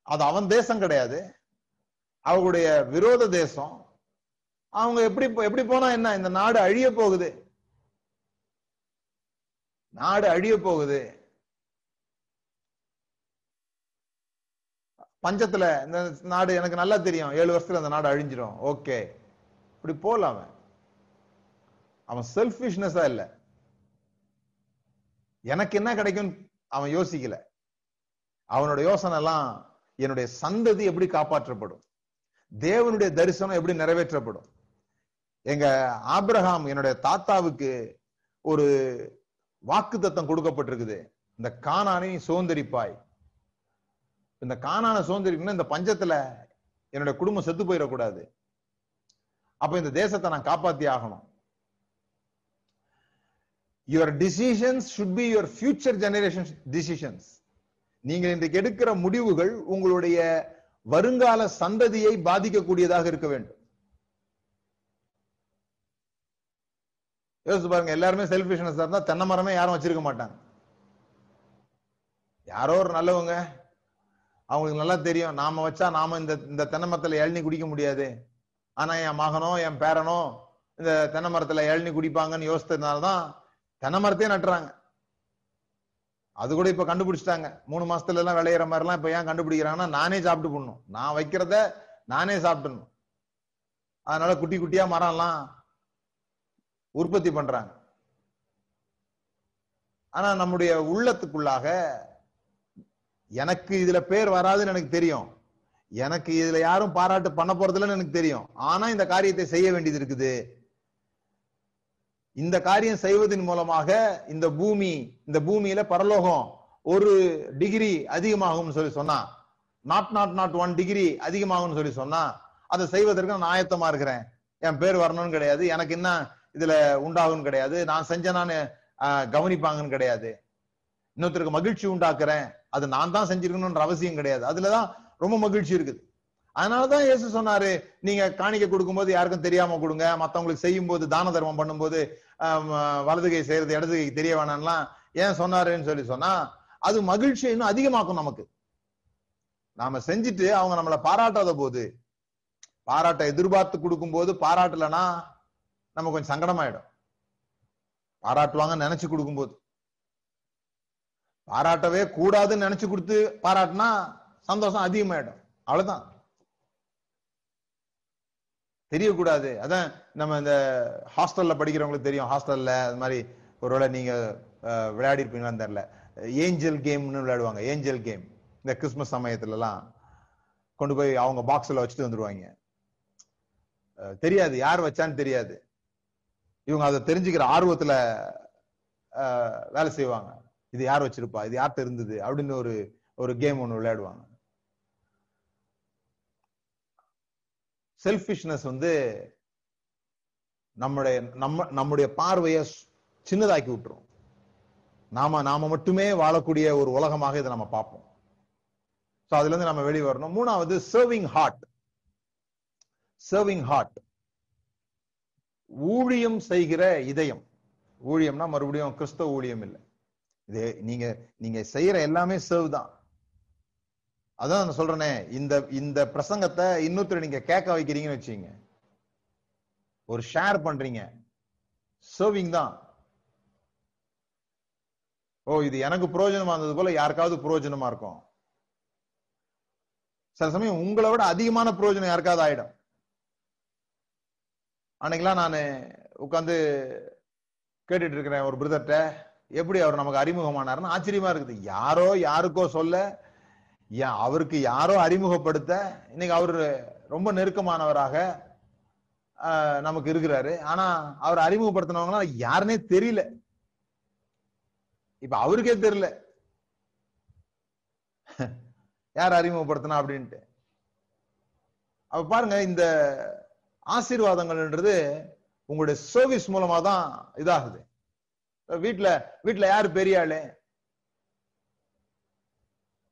அது அவன் தேசம் கிடையாது. அவங்களுடைய விரோத தேசம். அவங்க எப்படி எப்படி போனா என்ன? இந்த நாடு அழிய போகுது. நாடு அழிய போகுது. பஞ்சத்துல இந்த நாடு எனக்கு நல்லா தெரியும். ஏழு வருஷத்துல அந்த நாடு அழிஞ்சிடும் ஓகே. இப்படி போல அவன். அவன் செல்ஃபிஷ்னஸா இல்ல. எனக்கு என்ன கிடைக்கும் அவன் யோசிக்கல. அவனோட யோசனை எல்லாம் என்னுடைய சந்ததி எப்படி காப்பாற்றப்படும்? தேவனுடைய தரிசனம் எப்படி நிறைவேற்றப்படும்? எங்க ஆப்ரஹாம் என்னுடைய தாத்தாவுக்கு ஒரு வாக்கு தத்தம் கொடுக்கப்பட்டிருக்குது. இந்த காணானை சுதந்திரிப்பாய். இந்த காணான சுதந்திரிக்கணும் இந்த பஞ்சத்துல என்னுடைய குடும்பம் செத்து போயிடக்கூடாது. அப்ப இந்த தேசத்தை நான் காப்பாத்தி ஆகணும். Your decisions should be your future generation decisions நீங்கள் இன்றைக்கு எடுக்கிற முடிவுகள் உங்களுடைய வருங்கால சந்ததியை பாதிக்கக்கூடியதாக இருக்க வேண்டும். யோசிச்சு பாருங்க எல்லாருமே செல்ஃபிஷ்னஸ் இருந்தா தென்னை மரமே யாரும் வச்சிருக்க மாட்டாங்க. யாரோ ஒரு நல்லவங்க அவங்களுக்கு நல்லா தெரியும் நாம வச்சா நாம இந்த இந்த தென்னை மரத்துல இளநி குடிக்க முடியாது. ஆனா என் மகனோ என் பேரனோ இந்த தென்னை மரத்துல இளநி குடிப்பாங்கன்னு யோசித்ததுனால தான் தென்னை மரத்தையே நட்டுறாங்க. அது கூட இப்ப கண்டுபிடிச்சிட்டாங்க. மூணு மாசத்துல எல்லாம் விளையிற மாதிரி எல்லாம் இப்ப ஏன் கண்டுபிடிக்கிறாங்கன்னா நானே சாப்பிட்டு போடணும். நான் வைக்கிறத நானே சாப்பிடணும் அதனால குட்டி குட்டியா மரம் எல்லாம் உற்பத்தி பண்றாங்க. ஆனா நம்முடைய உள்ளத்துக்குள்ளாக எனக்கு இதுல பேர் வராதுன்னு எனக்கு தெரியும். எனக்கு இதுல யாரும் பாராட்டு பண்ண போறதுல எனக்கு தெரியும். ஆனா இந்த காரியத்தை செய்ய வேண்டியது இருக்குது. இந்த காரியம் செய்வதன் மூலமாக இந்த பூமி இந்த பூமியில பரலோகம் ஒரு டிகிரி அதிகமாகும்னு சொல்லி சொன்னா not not not one degree அதிகமாகும்னு சொல்லி சொன்னா அதை செய்வதற்கு நான் ஆயத்தமா இருக்கிறேன். என் பேர் வரணும்னு கிடையாது. எனக்கு என்ன இதுல உண்டாகும் கிடையாது. நான் செஞ்ச நான் கவனிப்பாங்கன்னு கிடையாது. இன்னொருத்தருக்கு மகிழ்ச்சி உண்டாக்குறேன். அது நான் தான் செஞ்சிருக்கணும்ன்ற அவசியம் கிடையாது. அதுலதான் ரொம்ப மகிழ்ச்சி இருக்குது. அதனாலதான் இயேசு சொன்னாரு நீங்க காணிக்க கொடுக்கும்போது யாருக்கும் தெரியாம கொடுங்க. மத்தவங்களுக்கு செய்யும் போது தான தர்மம் பண்ணும்போது வலது கை செய்யறது இடது கை தெரிய வேணாம்லாம் ஏன் சொன்னாருன்னு சொல்லி சொன்னா அது மகிழ்ச்சியை இன்னும் அதிகமாக்கும் நமக்கு. நாம செஞ்சுட்டு அவங்க நம்மளை பாராட்டாத போது பாராட்ட எதிர்பார்த்து கொடுக்கும் போது பாராட்டலன்னா நம்ம கொஞ்சம் சங்கடமாயிடும். பாராட்டுவாங்கன்னு நினைச்சு கொடுக்கும்போது. பாராட்டவே கூடாதுன்னு நினைச்சு கொடுத்து பாராட்டினா சந்தோஷம் அதிகமாயிடும். அவ்வளவுதான். தெரியக்கூடாது. அதான் நம்ம இந்த ஹாஸ்டல்ல படிக்கிறவங்களுக்கு தெரியும். ஹாஸ்டல்ல அது மாதிரி ஒருவேளை நீங்க விளையாடி இருப்பீங்களான்னு தெரியல. ஏஞ்சல் கேம்னு விளையாடுவாங்க. ஏஞ்சல் கேம் இந்த கிறிஸ்மஸ் சமயத்துலலாம் கொண்டு போய் அவங்க பாக்ஸ்ல வச்சுட்டு வந்துருவாங்க. தெரியாது. யார் வச்சான்னு தெரியாது. இவங்க அதை தெரிஞ்சுக்கிற ஆர்வத்துல வேலை செய்வாங்க. இது யார் வச்சிருப்பா? இது யார்கிட்ட இருந்தது? அப்படின்னு ஒரு ஒரு கேம் ஒன்று விளையாடுவாங்க. செல்ஃபிஷ்னஸ் வந்து நம்முடைய நம்ம நம்முடைய பார்வையை சின்னதாக்கி விட்டுரும். நாம நாம மட்டுமே வாழக்கூடிய ஒரு உலகமாக இதை நம்ம பார்ப்போம். ஸோ அதுல இருந்து நம்ம வெளியே வரணும். மூணாவது சர்விங் ஹார்ட் சர்விங் ஹார்ட் ஊழியம் செய்கிற இதயம். ஊழியம்னா மறுபடியும் கிறிஸ்தவ ஊழியம் இல்லை. இது நீங்க நீங்க செய்யற எல்லாமே சர்வ் தான். அதான் நான் சொல்றேனே இந்த இந்த பிரசங்கத்தை இன்னொருத்தர் நீங்க கேட்க வைக்கிறீங்கன்னு வச்சுங்க. ஒரு ஷேர் பண்றீங்க. சர்விங் தான். ஓ இது எனக்கு புரோஜனமா இருந்தது போல யாருக்காவது புரோஜனமா இருக்கும். சில சமயம் உங்களை விட அதிகமான புரோஜனம் யாருக்காவது ஆயிடும். அன்னைக்கெல்லாம் நான் உட்காந்து கேட்டுட்டு இருக்கிறேன் ஒரு பிரதர்கிட்ட. எப்படி அவர் நமக்கு அறிமுகமானாருன்னு ஆச்சரியமா இருக்குது. யாரோ யாருக்கோ சொல்ல ஏன் அவருக்கு யாரோ அறிமுகப்படுத்த இன்னைக்கு அவர் ரொம்ப நெருக்கமானவராக நமக்கு இருக்கிறாரு. ஆனா அவர் அறிமுகப்படுத்தினவங்க யாருன்னே தெரியல. இப்ப அவருக்கே தெரியல. யார் அறிமுகப்படுத்தினா அப்படின்ட்டு. அப்ப பாருங்க இந்த ஆசீர்வாதங்கள்ன்றது உங்களுடைய சர்வீஸ் மூலமா தான் இதாகுது. வீட்டுல வீட்டுல யாரு பெரிய ஆளு?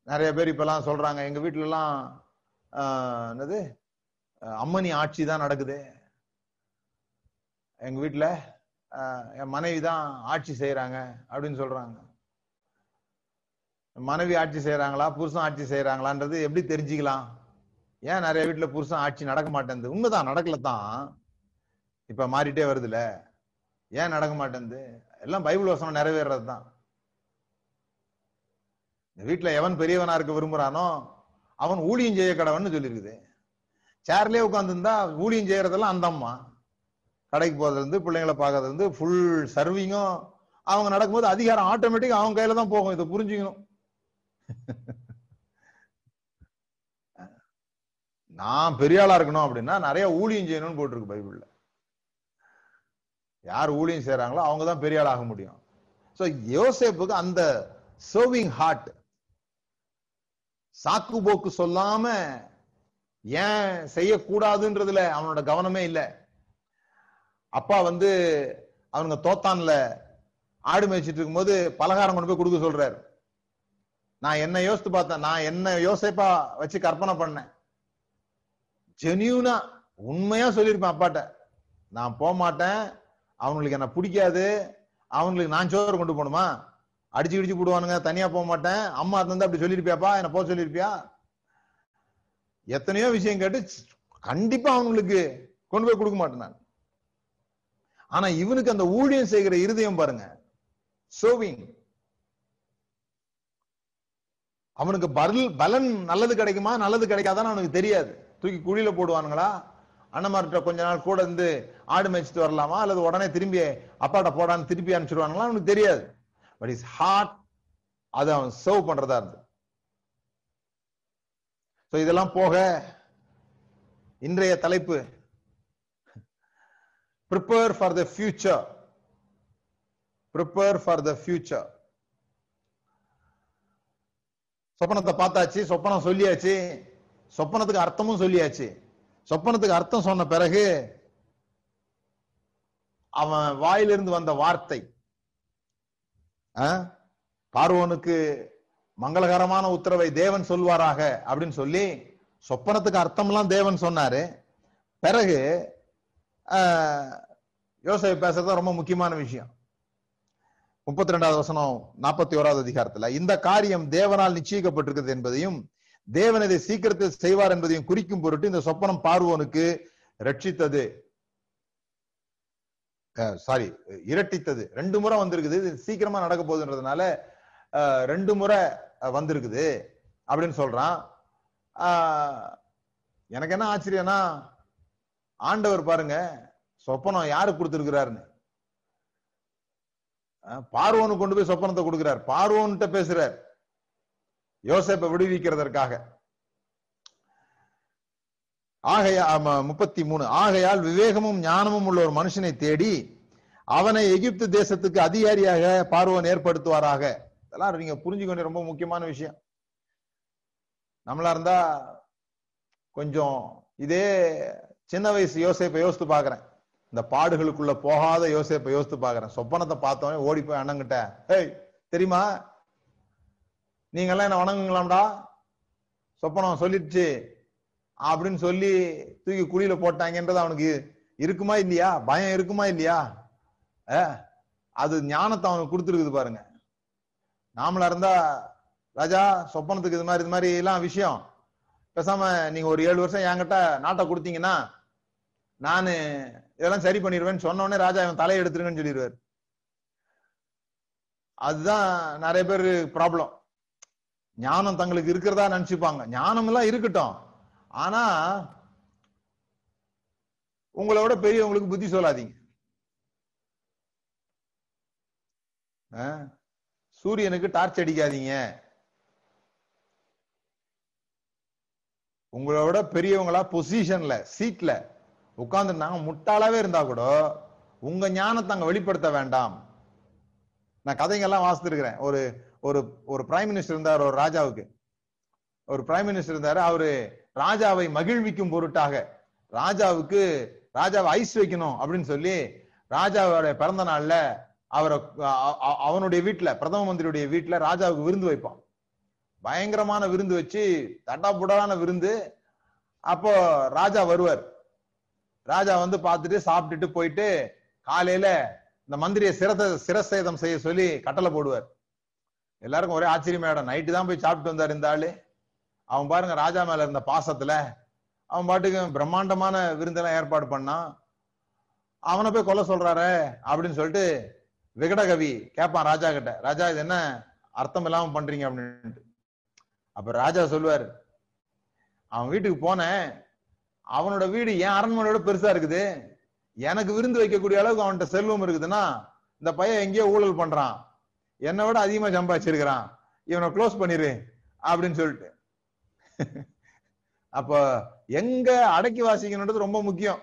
நிறைய பேர் இப்பெல்லாம் சொல்றாங்க எங்க வீட்டுல எல்லாம் என்னது? அம்மனி ஆட்சி தான் நடக்குது. எங்க வீட்டுல என் மனைவி தான் ஆட்சி செய்யறாங்க அப்படின்னு சொல்றாங்க. மனைவி ஆட்சி செய்யறாங்களா புருஷன் ஆட்சி செய்யறாங்களான்றது எப்படி தெரிஞ்சுக்கலாம்? ஏன் நிறைய வீட்டுல புருஷன் ஆட்சி நடக்க மாட்டேங்குது உண்மைதான் நடக்கல தான். இப்ப மாறிட்டே வருதுல. ஏன் நடக்க மாட்டேங்குது எல்லாம் பைபிள் வசனம் நிறைவேறது தான் இந்த வீட்டுல எவன் பெரியவனா இருக்க விரும்புறானோ அவன் ஊழியம் செய்ய கடவன்னு சொல்லியிருக்குது சேர்லயே உட்காந்துருந்தா ஊழியம் செய்யறதெல்லாம் அந்த அம்மா. கடைக்கு போறதுல இருந்து பிள்ளைங்களை பார்க்கறதுல இருந்து ஃபுல் சர்விங்கும் அவங்க நடக்கும்போது அதிகாரம் ஆட்டோமேட்டிக் அவங்க கையில தான் போகும். இதை புரிஞ்சுக்கணும். நான் பெரிய ஆளா இருக்கணும் அப்படின்னா நிறைய ஊழியம் செய்யணும்னு போட்டிருக்கு பைபிள்ல. யார் ஊழியம் செய்யறாங்களோ அவங்க தான் பெரிய ஆளாக ஆக முடியும். சோ யோசேப்புக்கு அந்த சர்விங் ஹார்ட் சாக்கு போக்கு சொல்லாம ஏன் செய்யக்கூடாதுன்றதுல அவனோட கவனமே இல்லை. அப்பா வந்து அவனுங்க தோத்தான்ல ஆடு மேய்ச்சிட்டு இருக்கும்போது பலகாரம் கொண்டு போய் கொடுக்க சொல்றாரு. நான் என்ன யோசித்து பார்த்தேன்? நான் என்ன யோசிப்பா வச்சு கற்பனை பண்ணேன். ஜெனியூனா உண்மையா சொல்லியிருப்பேன் அப்பாட்ட. நான் போக மாட்டேன். அவங்களுக்கு என்ன பிடிக்காது. அவங்களுக்கு நான் சோறு கொண்டு போகணுமா? அடிச்சு கிடிச்சு போடுவானுங்க. தனியா போக மாட்டேன். அம்மா தந்து அப்படி சொல்லியிருப்பியாப்பா? என்ன போக சொல்லியிருப்பியா? எத்தனையோ விஷயம் கேட்டு கண்டிப்பா அவங்களுக்கு கொண்டு போய் கொடுக்க மாட்டேன் நான். ஆனா இவனுக்கு அந்த ஊழியம் செய்கிற இருதயம் பாருங்க. சோவிங் அவனுக்கு பரல் பலன் நல்லது கிடைக்குமா? நல்லது கிடைக்காதான்னு அவனுக்கு தெரியாது. தூக்கி குழியில போடுவானுங்களா? அண்ணமார்கிட்ட கொஞ்ச நாள் கூட இருந்து ஆடு மேய்ச்சிட்டு வரலாமா? அல்லது உடனே திரும்பி அப்பாட்ட போடான்னு திருப்பி அனுப்பிச்சிடுவானுங்களா? அவனுக்கு தெரியாது. பட் இஸ் ஹார்ட் அதை அவன் சர்வ் பண்றதா இருந்தது. ஸோ இதெல்லாம் போக இன்றைய தலைப்பு prepare for the future prepare for the future சொப்பனத்தை பார்த்தாச்சு சொப்பனம் சொல்லியாச்சு சொப்பனத்துக்கு அர்த்தமும் சொல்லியாச்சு. சொப்பனத்துக்கு அர்த்தம் சொன்ன பிறகு அவன் வாயிலிருந்து வந்த வார்த்தை பார்வோனுக்கு மங்களகரமான உத்தரவை தேவன் சொல்வாராக அப்படின்னு சொல்லி சொப்பனத்துக்கு அர்த்தம்லாம் தேவன் சொன்னாரு. பிறகு யோசை பேசுறது ரொம்ப முக்கியமான விஷயம். முப்பத்தி ரெண்டாவது வசனம் நாற்பத்தி ஓராவது அதிகாரத்துல இந்த காரியம் தேவனால் நிச்சயிக்கப்பட்டிருக்கிறது என்பதையும் தேவன் இதை சீக்கிரத்தில் செய்வார் என்பதையும் குறிக்கும் பொருட்டு இந்த சொப்பனம் பார்வோனுக்கு ரட்சித்தது. சாரி இரட்டித்தது. ரெண்டு முறை வந்திருக்குது. இது சீக்கிரமா நடக்க போகுதுன்றதுனால ரெண்டு முறை வந்திருக்குது அப்படின்னு சொல்றான். எனக்கு என்ன ஆச்சரியம்னா ஆண்டவர் பாருங்க சொப்பனம் யாரு கொடுத்திருக்கிறாருன்னு? பார்வோனு கொண்டு போய் சொப்பனத்தை கொடுக்கிறார். பார்வோன்கிட்ட பேசுறார். யோசேப்பை விடுவிக்கிறதற்காக. ஆகையா முப்பத்தி மூணு. ஆகையால் விவேகமும் ஞானமும் உள்ள ஒரு மனுஷனை தேடி அவனை எகிப்து தேசத்துக்கு அதிகாரியாக பார்வன் ஏற்படுத்துவாராக. இதெல்லாம் நீங்க புரிஞ்சுக்க ரொம்ப முக்கியமான விஷயம். நம்மளா இருந்தா கொஞ்சம் இதே சின்ன வயசு யோசிப்பை யோசித்து பாக்குறேன் இந்த பாடுகளுக்குள்ள போகாத யோசிப்பை யோசித்து பாக்குறேன் சொப்பனத்தை பார்த்தோன்னே ஓடி போய் அண்ணங்கிட்ட ஏய் தெரியுமா? நீங்க எல்லாம் என்ன வணங்குங்களாம்டா? சொப்பனம் சொல்லிடுச்சு. அப்படின்னு சொல்லி தூக்கி குழியில போட்டாங்கன்றது அவனுக்கு இருக்குமா இல்லையா? பயம் இருக்குமா இல்லையா? அது ஞானத்தை அவனுக்கு கொடுத்துருக்குது பாருங்க. நாமளா இருந்தா ராஜா சொப்பனத்துக்கு இது மாதிரி இது மாதிரி எல்லாம் விஷயம். பேசாம நீங்க ஒரு ஏழு வருஷம் என்கிட்ட நாட்டை கொடுத்தீங்கன்னா நானு இதெல்லாம் சரி பண்ணிடுவேன்னு சொன்ன ராஜா இவன் தலையை எடுத்துருங்கன்னு சொல்லிடுவார். அதுதான் நிறைய பேர் ப்ராப்ளம் ஞானம் தங்களுக்கு இருக்கிறதா நினைச்சுப்பாங்க. ஞானம் எல்லாம் இருக்கட்டும். ஆனா உங்களோட பெரியவங்களுக்கு புத்தி சொல்லாதீங்க. சூரியனுக்கு டார்ச் அடிக்காதீங்க. உங்களோட பெரியவங்களா பொசிஷன்ல சீட்ல உட்கார்ந்துருந்தாங்க முட்டாளாவே இருந்தா கூட உங்க ஞானத்தை அங்க வெளிப்படுத்த வேண்டாம். நான் கதைங்கெல்லாம் வாசித்திருக்கிறேன். ஒரு ஒரு ஒரு பிரைம் மினிஸ்டர் இருந்தார் ஒரு ராஜாவுக்கு. ஒரு பிரைம் மினிஸ்டர் இருந்தாரு அவரு ராஜாவை மகிழ்விக்கும் பொருட்டாக ராஜாவுக்கு ராஜாவை ஐஸ் வைக்கணும் அப்படின்னு சொல்லி ராஜாவோட பிறந்த நாள்ல அவரை அவனுடைய வீட்டுல பிரதம மந்திரியுடைய வீட்டுல ராஜாவுக்கு விருந்து வைப்பான். பயங்கரமான விருந்து வச்சு தட்டாப்புடான விருந்து. அப்போ ராஜா வருவார். ராஜா வந்து பார்த்துட்டு சாப்பிட்டுட்டு போயிட்டு காலையில இந்த மந்திரியை சிரத சிரசேதம் செய்ய சொல்லி கட்டளை போடுவார். எல்லாருக்கும் ஒரே ஆச்சரியமாயிடும் நைட்டு தான் போய் சாப்பிட்டு வந்தார் இந்த ஆளு. அவன் பாருங்க ராஜா மேல இருந்த பாசத்துல அவன் பாட்டுக்கு பிரம்மாண்டமான விருந்தெல்லாம் ஏற்பாடு பண்ணான் அவனை போய் கொல்ல சொல்றாரு அப்படின்னு சொல்லிட்டு விகடகவி கேட்பான் ராஜா கிட்ட ராஜா இது என்ன அர்த்தம் இல்லாம பண்றீங்க? அப்படின்ட்டு. அப்ப ராஜா சொல்லுவார் அவன் வீட்டுக்கு போனேன். அவனோட வீடு என் அரண்மனையோட பெருசா இருக்குது. எனக்கு விருந்து வைக்கக்கூடிய அளவுக்கு அவன்கிட்ட செல்வம் இருக்குதுன்னா இந்த பையன் எங்கேயோ ஊழல் பண்றான். என்னை விட அதிகமா சம்பாதிச்சிருக்கிறான். இவனை க்ளோஸ் பண்ணிரு அப்படின்னு சொல்லிட்டு. அப்ப எங்க அடக்கி வாசிக்கணுன்றது ரொம்ப முக்கியம்.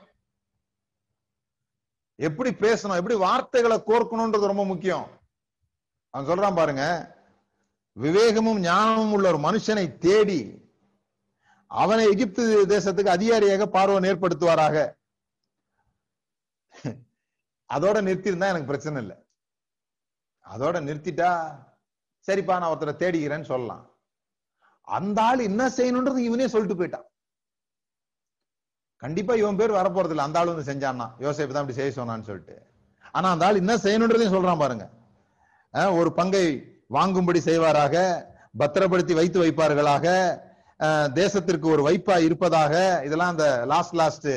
எப்படி பேசணும் எப்படி வார்த்தைகளை கோர்க்கணும்ன்றது ரொம்ப முக்கியம். அவன் சொல்றான் பாருங்க விவேகமும் ஞானமும் உள்ள ஒரு மனுஷனை தேடி அவனை எகிப்து தேசத்துக்கு அதிகாரியாக பார்வன் ஏற்படுத்துவாராக. அதோட நிறுத்திருந்தா எனக்கு பிரச்சனை இல்லை. அதோட நிறுத்திட்டா சரிப்பா நான் ஒருத்தரை தேடிக்கிறேன்னு சொல்லலாம். அந்த ஆள் என்ன செய்யணும்ன்றது இவனே சொல்லிட்டு போயிட்டான். கண்டிப்பா இவன் பேர் வரப்போறது இல்லை அந்த ஆள் வந்து செஞ்சான்னா. யோசிப்பு தான் இப்படி செய்ய சொன்னான்னு சொல்லிட்டு. ஆனா அந்த ஆள் என்ன செய்யணுன்றதையும் சொல்றான் பாருங்க. ஒரு பங்கை வாங்கும்படி செய்வாராக பத்திரப்படுத்தி வைத்து வைப்பார்களாக தேசத்திற்கு ஒரு வைப்பா இருப்பதாக இதெல்லாம் அந்த லாஸ்ட் லாஸ்ட்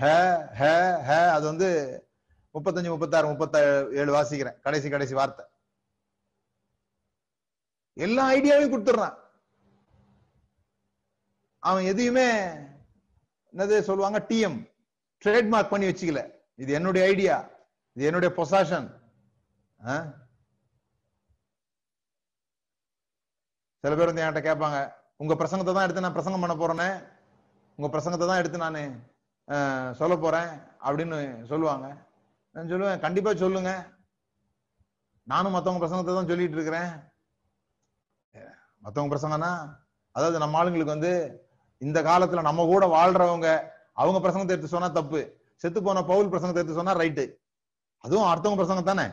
ஹே அது வந்து முப்பத்தஞ்சு முப்பத்தாறு முப்பத்த ஏழு வாசிக்கிறேன். கடைசி கடைசி வார்த்தை. எல்லா ஐடியாவையும் கொடுத்துடுறான். அவன் எதையுமே என்னது சொல்லுவாங்க டிஎம் ட்ரேட்மார்க் பண்ணி வச்சுக்கல. இது என்னுடைய ஐடியா இது என்னுடைய பொசாஷன் சில பேர் வந்து என்கிட்ட கேட்பாங்க உங்க பிரசங்கத்தை தான் எடுத்து நான் பிரசங்கம் பண்ண போறேனே. உங்க பிரசங்கத்தை தான் எடுத்து நான் சொல்ல போறேன் அப்படின்னு சொல்லுவாங்க. நான் சொல்லுவேன் கண்டிப்பா சொல்லுங்க. நானும் மற்றவங்க பிரசங்கத்தை தான் சொல்லிட்டு இருக்கிறேன். மற்றவங்க பிரசங்கம்னா அதாவது நம்ம ஆளுங்களுக்கு வந்து இந்த காலத்துல நம்ம கூட வாழ்றவங்க அவங்க பிரசங்கத்தை எடுத்து சொன்னா தப்பு. செத்து போன பவுல் பிரசங்கத்தை எடுத்து சொன்னா ரைட்டு அதுவும் அடுத்தவங்க பிரசங்கம் தானே?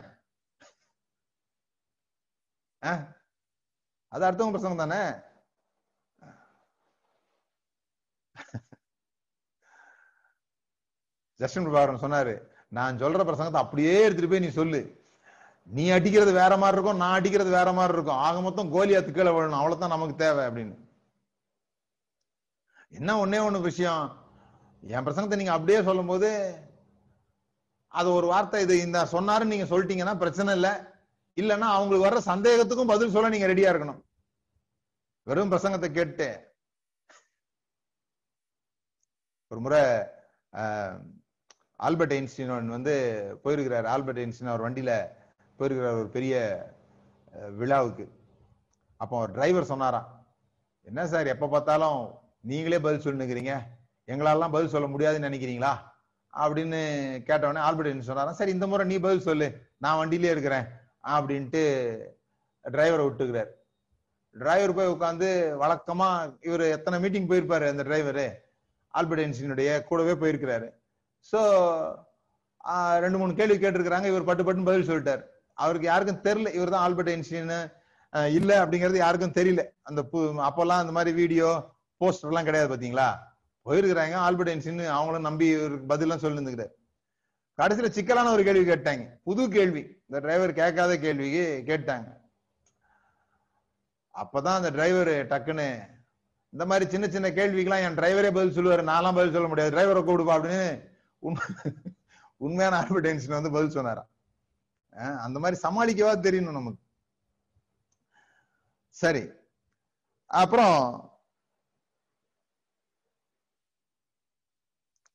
அது அடுத்தவங்க பிரசங்கம் தானே? ஜஸ்டின் பிரபாகரன் சொன்னாரு நான் சொல்ற பிரசங்கத்தை அப்படியே எடுத்துட்டு போய் நீ சொல்லு. நீ அடிக்கிறது வேற மாதிரி இருக்கும் நான் அடிக்கிறது வேற மாதிரி இருக்கும். ஆக மொத்தம் கோலியாத்து கீழே விழணும். அவ்வளவுதான் நமக்கு தேவை அப்படின்னு. என்ன ஒன்னே ஒண்ணு விஷயம். என் பிரசங்கத்தை நீங்க அப்படியே சொல்லும் போது அது ஒரு வார்த்தை இது இந்த சொன்னாருன்னு நீங்க சொல்லிட்டீங்கன்னா பிரச்சனை இல்லை. இல்லைன்னா அவங்களுக்கு வர்ற சந்தேகத்துக்கும் பதில் சொல்ல நீங்க ரெடியா இருக்கணும். வெறும் பிரசங்கத்தை கேட்டு ஒரு முறை ஆல்பர்ட் ஐன்ஸ்டீன் வந்து போயிருக்கிறார். ஆல்பர்ட் ஐன்ஸ்டீன் அவர் வண்டியில போயிருக்கிறார் ஒரு பெரிய விழாவுக்கு. அப்போ ஒரு டிரைவர் சொன்னாராம் என்ன சார் எப்ப பார்த்தாலும் நீங்களே பதில் சொல்லுங்கிறீங்க எங்களாலாம் பதில் சொல்ல முடியாதுன்னு நினைக்கிறீங்களா? அப்படின்னு கேட்டவொடனே ஆல்பர்ட் ஐன்ஸ்டீன் சொன்னாராம் சரி இந்த முறை நீ பதில் சொல்லு. நான் வண்டியிலே இருக்கிறேன். அப்படின்ட்டு டிரைவரை விட்டுக்கிறார். டிரைவர் போய் உட்காந்து வழக்கமா இவர் எத்தனை மீட்டிங் போயிருப்பாரு அந்த டிரைவரு ஆல்பர்ட் ஐன்ஸ்டீனுடைய கூடவே போயிருக்கிறாரு. ஸோ ரெண்டு மூணு கேள்வி கேட்டிருக்கிறாங்க. இவர் பட்டு பட்டுன்னு பதில் சொல்லிட்டார். அவருக்கு யாருக்கும் தெரியல இவர் தான் ஆல்பர்ட் ஐன்ஸ்டீன் இல்ல அப்படிங்கிறது யாருக்கும் தெரியல. அந்த அப்பெல்லாம் அந்த மாதிரி வீடியோ போஸ்டர் எல்லாம் கிடையாது பாத்தீங்களா போயிருக்கிறாங்க ஆல்பர்ட் ஐன்ஸ்டீன் அவங்களும் நம்பி பதிலாம் சொல்லிருந்துக்கிறார். கடைசியில சிக்கலான ஒரு கேள்வி கேட்டாங்க. புது கேள்வி. இந்த டிரைவர் கேட்காத கேள்விக்கு கேட்டாங்க. அப்பதான் அந்த டிரைவர் டக்குன்னு இந்த மாதிரி சின்ன சின்ன கேள்விக்கெல்லாம் என் டிரைவரே பதில் சொல்லுவாரு நான்லாம் பதில் சொல்ல முடியாது. டிரைவரை கூடுப்பா அப்படின்னு உண்மையான ஆல்பர்ட் ஐன்ஸ்டீன் வந்து பதில் சொன்னாரா அந்த மாதிரி சமாளிக்கவா தெரியணும் நமக்கு. சரி. அப்புறம்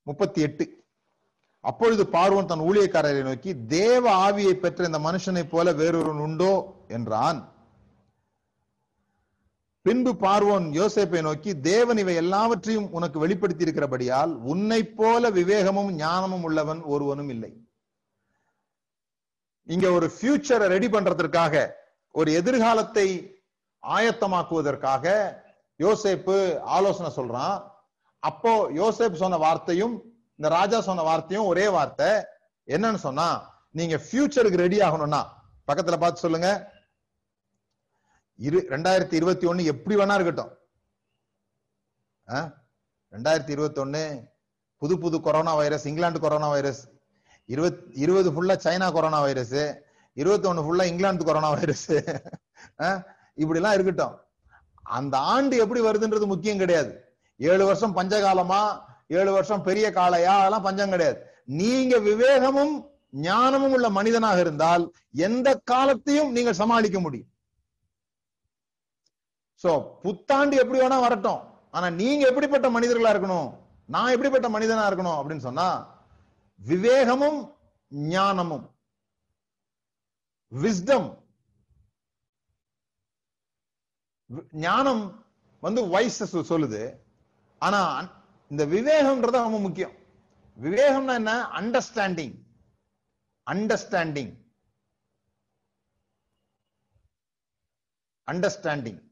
முப்பத்தி எட்டு. அப்பொழுது பார்வன் தன் ஊழியக்காரரை நோக்கி தேவ ஆவியை பெற்ற இந்த மனுஷனை போல வேறொருவன் உண்டோ? என்றான். பின்பு பார்வோன் யோசேப்பை நோக்கி தேவன் இவை எல்லாவற்றையும் உனக்கு வெளிப்படுத்தி இருக்கிறபடியால் உன்னை போல விவேகமும் ஞானமும் உள்ளவன் ஒருவனும் இல்லை. இங்க ஒரு ஃபியூச்சரை ரெடி பண்றதற்காக ஒரு எதிர்காலத்தை ஆயத்தமாக்குவதற்காக யோசேப்பு ஆலோசனை சொல்றான். அப்போ யோசேப் சொன்ன வார்த்தையும் இந்த ராஜா சொன்ன வார்த்தையும் ஒரே வார்த்தை. என்னன்னு சொன்னா நீங்க ஃபியூச்சருக்கு ரெடி ஆகணும்னா பக்கத்துல பார்த்து சொல்லுங்க. இரு ரெண்டாயிரத்தி இருபத்தி ஒண்ணு எப்படி வேணா இருக்கட்டும். ரெண்டாயிரத்தி இருபத்தி ஒண்ணு புது புது corona virus England corona virus இருபத் இருபது ஃபுல்லா சைனா கொரோனா வைரஸ் இருபத்தி ஃபுல்லா இங்கிலாந்து கொரோனா வைரஸ் இப்படி எல்லாம் இருக்கட்டும். அந்த ஆண்டு எப்படி வருதுன்றது முக்கியம் கிடையாது. ஏழு வருஷம் பஞ்சகாலமா ஏழு வருஷம் பெரிய காளையா அதெல்லாம் பஞ்சம் கிடையாது. நீங்க விவேகமும் ஞானமும் உள்ள மனிதனாக இருந்தால் எந்த காலத்தையும் நீங்கள் சமாளிக்க முடியும். சோ புத்தாண்டு எப்படி வேணா வரட்டும். ஆனா நீங்க எப்படிப்பட்ட மனிதர்களா இருக்கணும்? நான் எப்படிப்பட்ட மனிதனா இருக்கணும் அப்படின்னு சொன்னா விவேகமும் ஞானமும். விஸ்டம் ஞானம் வந்து வயச சொல்லுது. ஆனா இந்த விவேகம்ன்றது ரொம்ப முக்கியம். விவேகம்னா என்ன? அண்டர்ஸ்டாண்டிங் அண்டர்ஸ்டாண்டிங் அண்டர்ஸ்டாண்டிங்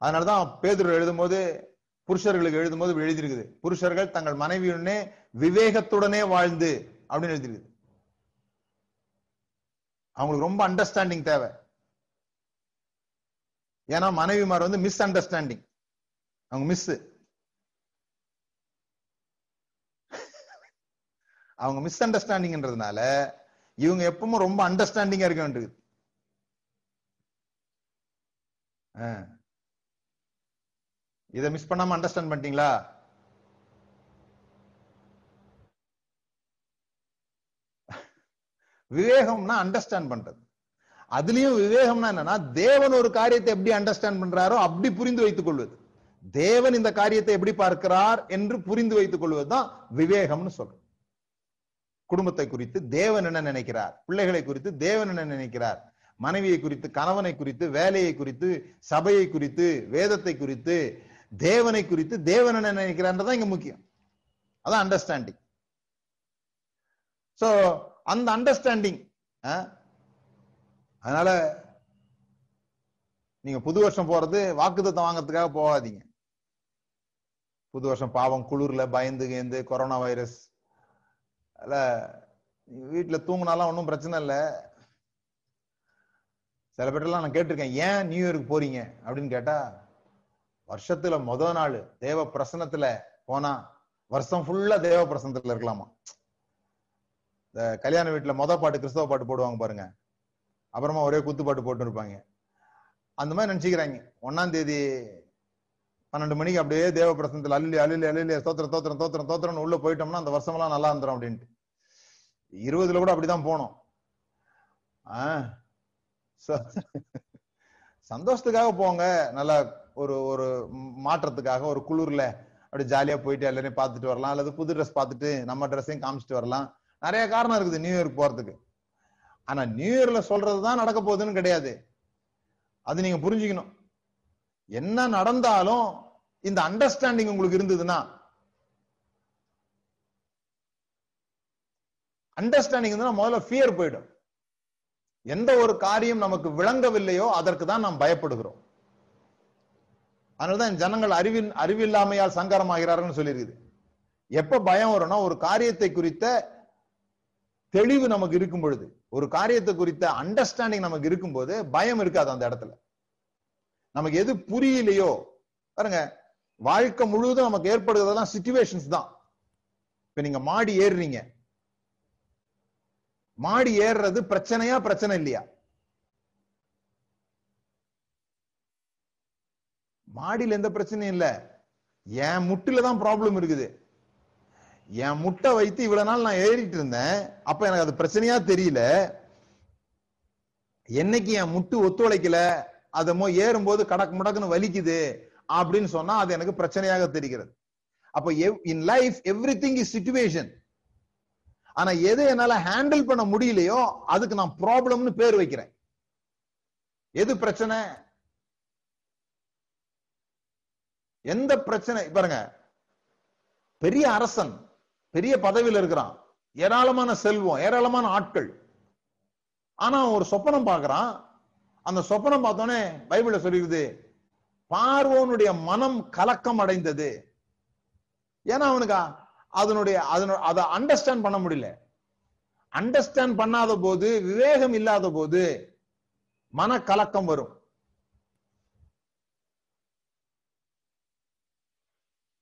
அதனாலதான் எழுதும் எழுதும்போது புருஷர்களுக்கு எழுதும்போது எழுதியிருக்குது. புருஷர்கள் தங்கள் மனைவியுடனே விவேகத்துடனே வாழ்ந்து அப்படின்னு எழுதியிருக்குது. அவங்களுக்கு ரொம்ப அண்டர்ஸ்டாண்டிங் தேவை. ஏன்னா மனைவிமார் வந்து மிஸ் அண்டர்ஸ்டாண்டிங் அவங்க மிஸ் அவங்க மிஸ் அண்டர்ஸ்டாண்டிங்ன்றதுனால இவங்க எப்பவும் ரொம்ப அண்டர்ஸ்டாண்டிங்கா இருக்க வேண்டியது. இதை மிஸ் பண்ணாம அண்டர்ஸ்டாண்ட் பண்ணிட்டீங்களா? விவேகம்னா அண்டர்ஸ்டாண்ட் பண்றது. அதுலயும் விவேகம்னா என்னன்னா தேவன் ஒரு காரியத்தை எப்படி அண்டர்ஸ்டாண்ட் பண்றாரோ அப்படி புரிந்து வைத்துக் கொள்வது. தேவன் இந்த காரியத்தை எப்படி பார்க்கிறார் என்று புரிந்து வைத்துக் கொள்வதுதான் விவேகம்னு சொல்றோம். குடும்பத்தை குறித்து தேவன் என்ன நினைக்கிறார்? பிள்ளைகளை குறித்து தேவன் என்ன நினைக்கிறார்? மனைவியை குறித்து கணவனை குறித்து வேலையை குறித்து சபையை குறித்து வேதத்தை குறித்து தேவனை குறித்து தேவன் என்ன நினைக்கிறான்றதான் இங்க முக்கியம். அதான் அண்டர்ஸ்டாண்டிங் சோ அந்த அண்டர்ஸ்டாண்டிங் அதனால நீங்க புது வருஷம் போறது வாக்குத்தத்தம் வாங்கறதுக்காக போகாதீங்க. புது வருஷம் பாவம் குளிர்ல பயந்து கேந்து கொரோனா வைரஸ் அல்ல வீட்டுல தூங்கினாலாம் ஒன்றும் பிரச்சனை இல்லை. சில பேர்லாம் நான் கேட்டிருக்கேன் ஏன் நியூ இயருக்கு போறீங்க? அப்படின்னு கேட்டா வருஷத்துல முத நாள் தேவ பிரசனத்துல போனா வருஷம் ஃபுல்லா தேவ பிரசனத்துல இருக்கலாமா? இந்த கல்யாண வீட்டுல மொத பாட்டு கிறிஸ்தவ பாட்டு போடுவாங்க பாருங்க. அப்புறமா ஒரே குத்து பாட்டு போட்டு இருப்பாங்க அந்த மாதிரி நினைச்சுக்கிறாங்க. ஒன்னாம் தேதி பன்னெண்டு மணிக்கு அப்படியே தேவ பிரசனத்துல அள்ளி அள்ளி அள்ளி தோத்திரம் தோத்திரம் தோத்திரம் தோத்திரம்னு உள்ள போயிட்டோம்னா அந்த வருஷமெல்லாம் நல்லா இருந்துரும் அப்படின்ட்டு. இருபதுல கூட அப்படிதான் போனோம். ஆஹ் சந்தோஷத்துக்காக போங்க. நல்லா ஒரு ஒரு மாற்றத்துக்காக ஒரு குளிர்ல அப்படி ஜாலியா போயிட்டு எல்லாரையும் பார்த்துட்டு வரலாம். அல்லது புது ட்ரெஸ் பார்த்துட்டு நம்ம ட்ரெஸ்ஸையும் காமிச்சிட்டு வரலாம். நிறைய காரணம் இருக்குது நியூ இயர்க்கு போறதுக்கு. ஆனா நியூ இயர்ல சொல்றதுதான் நடக்க போகுதுன்னு கிடையாது. அது நீங்க புரிஞ்சுக்கணும். என்ன நடந்தாலும் இந்த அண்டர்ஸ்டாண்டிங் உங்களுக்கு இருந்ததுன்னா அண்டர்ஸ்டாண்டிங் இருந்தா முதல்ல ஃபியர் போயிடும். எந்த ஒரு காரியம் நமக்கு விளங்கவில்லையோ அதற்கு தான் நாம் பயப்படுகிறோம். அதனாலதான் ஜனங்கள் அறிவின் அறிவில்லாமையால் சங்கரமாகிறார்கள் சொல்லியிருக்குது. எப்ப பயம் வரும்னா ஒரு காரியத்தை குறித்த தெளிவு நமக்கு இருக்கும் பொழுது ஒரு காரியத்தை குறித்த அண்டர்ஸ்டாண்டிங் நமக்கு இருக்கும்போது பயம் இருக்காது அந்த இடத்துல. நமக்கு எது புரியலையோ பாருங்க வாழ்க்கை முழுவதும் நமக்கு ஏற்படுகிறதெல்லாம் சிச்சுவேஷன்ஸ் தான். இப்ப நீங்க மாடி ஏறுறீங்க. மாடி ஏறுறது பிரச்சனையா பிரச்சனை இல்லையா? மாடியில எந்த பிரச்சனையும் இல்ல. என் முட்டில தான் ப்ராப்ளம் இருக்குது. என் முட்டை வைத்து இவ்வளவு நாள் நான் ஏறிட்டு இருந்தேன். அப்ப எனக்கு அது பிரச்சனையா தெரியல. என்னைக்கு என் முட்டு ஒத்துழைக்கல. அதமோ ஏறும்போது கடக்கு முடக்குன்னு வலிக்குது அப்படின்னு சொன்னா அது எனக்கு பிரச்சனையாக தெரிகிறது. அப்ப in life everything is situation ஆனா எது என்னால ஹேண்டில் பண்ண முடியலையோ அதுக்கு நான் ப்ராப்ளம்னு பேர் வைக்கிறேன். எது பிரச்சனை? எந்த பிரச்சனை பாருங்க. பெரிய அரசன் பெரிய பதவியில் இருக்கிறான். ஏராளமான செல்வம் ஏராளமான ஆட்கள். ஆனா ஒரு சொப்பனம் பார்க்கறான். அந்த சொப்பனம் பார்த்தோன்னே பைபிள்ல சொல்லிருக்குது பார்வோனுடைய மனம் கலக்கம் அடைந்தது. ஏன்னா அவனுக்கு அதனுடைய அதை அண்டர்ஸ்டாண்ட் பண்ண முடியல. அண்டர்ஸ்டாண்ட் பண்ணாத போது விவேகம் இல்லாத போது மன கலக்கம் வரும்.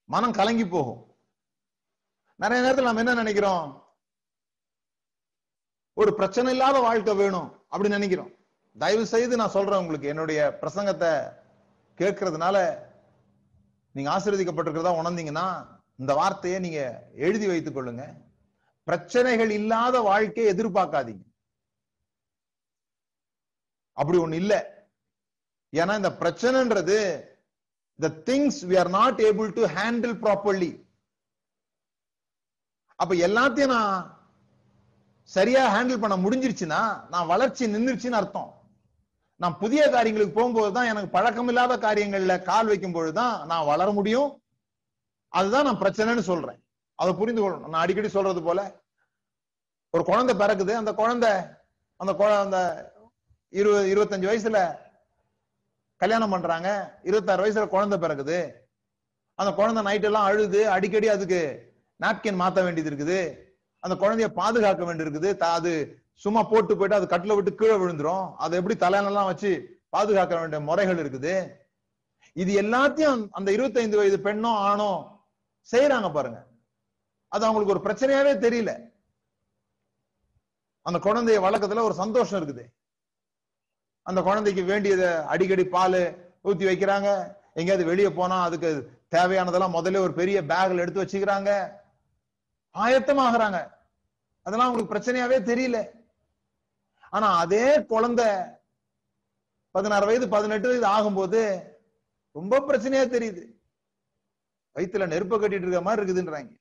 மனம் கலங்கி போகும். நிறைய நேரத்தில் நம்ம என்ன நினைக்கிறோம்? ஒரு பிரச்சனை இல்லாத வாழ்க்கை வேணும் அப்படின்னு நினைக்கிறோம். தயவு செய்து நான் சொல்றேன் உங்களுக்கு என்னுடைய பிரசங்கத்தை கேட்கறதுனால நீங்க ஆசீர்வதிக்கப்பட்டிருக்கிறதா உணர்ந்தீங்கன்னா இந்த வார்த்தையை நீங்க எழுதி வைத்துக் கொள்ளுங்க. பிரச்சனைகள் இல்லாத வாழ்க்கையை எதிர்பார்க்காதீங்க. அப்படி ஒண்ணு இல்ல. ஏன்னா இந்த பிரச்சனைன்றது the things we are not able to handle properly. அப்ப எல்லாத்தையும் நான் சரியா ஹேண்டில் பண்ண முடிஞ்சிருச்சுன்னா நான் வளர்ச்சி நின்றுச்சுன்னு அர்த்தம். நான் புதிய காரியங்களுக்கு போகும்போது தான் எனக்கு பழக்கம் இல்லாத காரியங்கள்ல கால் வைக்கும் பொழுதுதான் நான் வளர முடியும். அதுதான் நான் பிரச்சனைன்னு சொல்றேன். அதை புரிந்து கொள்ளணும். நான் அடிக்கடி சொல்றது போல ஒரு குழந்தை பிறக்குது. அந்த குழந்தை அந்த குழ- அந்த இருபது இருபத்தஞ்சு வயசுல கல்யாணம் பண்றாங்க. இருபத்தாறு வயசுல குழந்தை பிறகுது அந்த குழந்தை நைட் எல்லாம் அழுது அடிக்கடி அதுக்கு நாப்கின் மாத்த வேண்டியது இருக்குது. அந்த குழந்தைய பாதுகாக்க வேண்டியிருக்குது அது சும்மா போட்டு போயிட்டு அது கட்டில விட்டு கீழே விழுந்துரும். அதை எப்படி தலையெல்லாம் வச்சு பாதுகாக்க வேண்டிய முறைகள் இருக்குது. இது எல்லாத்தையும் அந்த 25 வயது பெண்ணோ ஆணோ செய்யறாங்க பாருங்க. அது அவங்களுக்கு ஒரு பிரச்சனையாவே தெரியல. அந்த குழந்தைய வளர்க்கறதுல ஒரு சந்தோஷம் இருக்குது. அந்த குழந்தைக்கு வேண்டியதை அடிக்கடி பால் ஊத்தி வைக்கிறாங்க. எங்கேயாவது வெளியே போனா அதுக்கு தேவையானதெல்லாம் முதல்ல ஒரு பெரிய பேக்ல எடுத்து வச்சுக்கிறாங்க. ஆயத்தமாகறாங்க. அதெல்லாம் உங்களுக்கு பிரச்சனையாவே தெரியல. ஆனா அதே குழந்தை பதினாறு வயது பதினெட்டு வயது ஆகும்போது ரொம்ப பிரச்சனையா தெரியுது. வயிற்றுல நெருப்ப கட்டிட்டு இருக்க மாதிரி இருக்குதுன்றாங்க.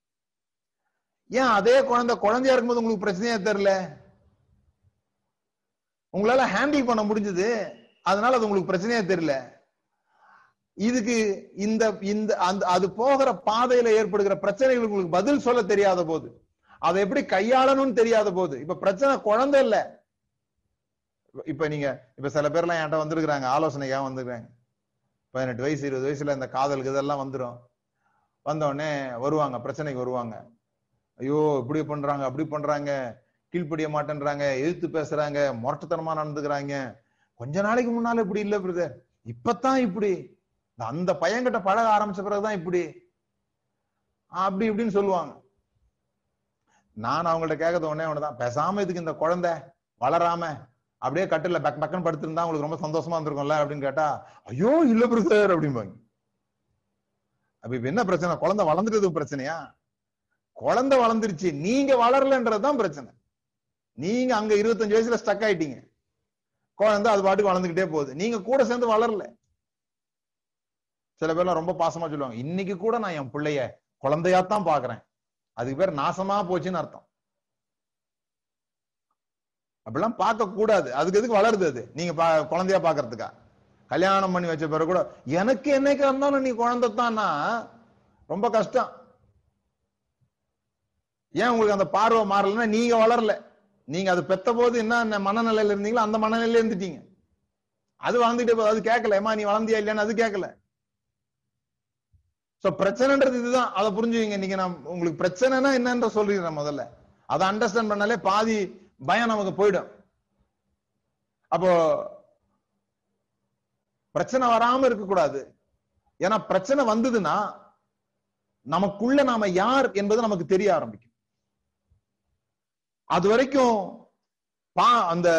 ஏன் அதே குழந்தை குழந்தையா இருக்கும்போது உங்களுக்கு பிரச்சனையா தெரியல? உங்களால ஹேண்டில் பண்ண முடிஞ்சது. அதனால அது உங்களுக்கு பிரச்சனையே தெரியல. இதுக்கு இந்த இந்த அந்த அது போகிற பாதையில ஏற்படுகிற பிரச்சனைகள் உங்களுக்கு பதில் சொல்ல தெரியாத போது அதை எப்படி கையாளணும்னு தெரியாத போது இப்ப பிரச்சனை குழந்தை இல்ல. இப்ப நீங்க இப்ப சில பேர்லாம் என்கிட்ட வந்திருக்கிறாங்க ஆலோசனைக்காக வந்திருக்காங்க பதினெட்டு வயசு இருபது வயசுல இந்த காதலுக்கு இதெல்லாம் வந்துடும் வந்தோடனே வருவாங்க பிரச்சனைக்கு வருவாங்க. ஐயோ இப்படி பண்றாங்க அப்படி பண்றாங்க. கீழ்ப்படிய மாட்டேன்றாங்க எதிர்த்து பேசுறாங்க முரட்டுத்தனமா நடந்துக்கிறாங்க. கொஞ்ச நாளைக்கு முன்னால இப்படி இல்ல பிரதர் இப்பதான் இப்படி. அந்த பையன்கிட்ட பழக ஆரம்பிச்ச பிறகுதான் இப்படி. அப்படி இப்படின்னு சொல்லுவாங்க. நான் அவங்கள்ட்ட கேட்கறது உடனே உனதான் பேசாம இதுக்கு இந்த குழந்தை வளராம அப்படியே கட்டில பக் பக்கன் படுத்திருந்தா உங்களுக்கு ரொம்ப சந்தோஷமா இருந்திருக்கும்ல? அப்படின்னு கேட்டா ஐயோ இல்ல பிரதர் அப்படிம்பாங்க. அப்ப இப்ப என்ன பிரச்சனை? குழந்தை வளர்ந்துட்டது பிரச்சனையா? குழந்தை வளர்ந்துருச்சு நீங்க வளரலன்றதுதான் பிரச்சனை. நீங்க அங்க இருபத்தஞ்சு வயசுல ஸ்டக் ஆயிட்டீங்க. குழந்தை அது பாட்டுக்கு வளர்ந்துகிட்டே போகுது. நீங்க கூட சேர்ந்து வளரல. சில பேர்லாம் ரொம்ப பாசமா சொல்லுவாங்க இன்னைக்கு கூட நான் என் பிள்ளைய குழந்தையாத்தான் பாக்குறேன். அதுக்கு பேர் நாசமா போச்சுன்னு அர்த்தம். அப்படிலாம் பார்க்க கூடாது. அதுக்கு எதுக்கு வளருது அது? நீங்க பா- குழந்தையா பாக்குறதுக்கா? கல்யாணம் பண்ணி வச்ச பிறகு கூட எனக்கு என்னைக்கு இருந்தாலும் நீ குழந்தைதானா ரொம்ப கஷ்டம். ஏன் உங்களுக்கு அந்த பார்வை மாறலன்னா நீங்க வளரல. நீங்க அது பெத்த போது என்ன மனநிலையில இருந்தீங்களோ அந்த மனநிலையில இருந்துட்டீங்க. அது வளர்ந்துட்டே போது அது கேட்கல. ஏமா நீ வளர்ந்தியா இல்லையான்னு அது கேட்கல. சோ பிரச்சனைன்றது இதுதான். அதை புரிஞ்சுவீங்க நீங்க நான் உங்களுக்கு பிரச்சனைனா என்னன்ற சொல்றீங்க முதல்ல. அதை அண்டர்ஸ்டாண்ட் பண்ணாலே பாதி பயம் நமக்கு போயிடும். அப்போ பிரச்சனை வராம இருக்க கூடாது ஏன்னா பிரச்சனை வந்ததுன்னா நமக்குள்ள நாம யார் என்பது நமக்கு தெரிய ஆரம்பிக்கும். அது வரைக்கும் பா அந்த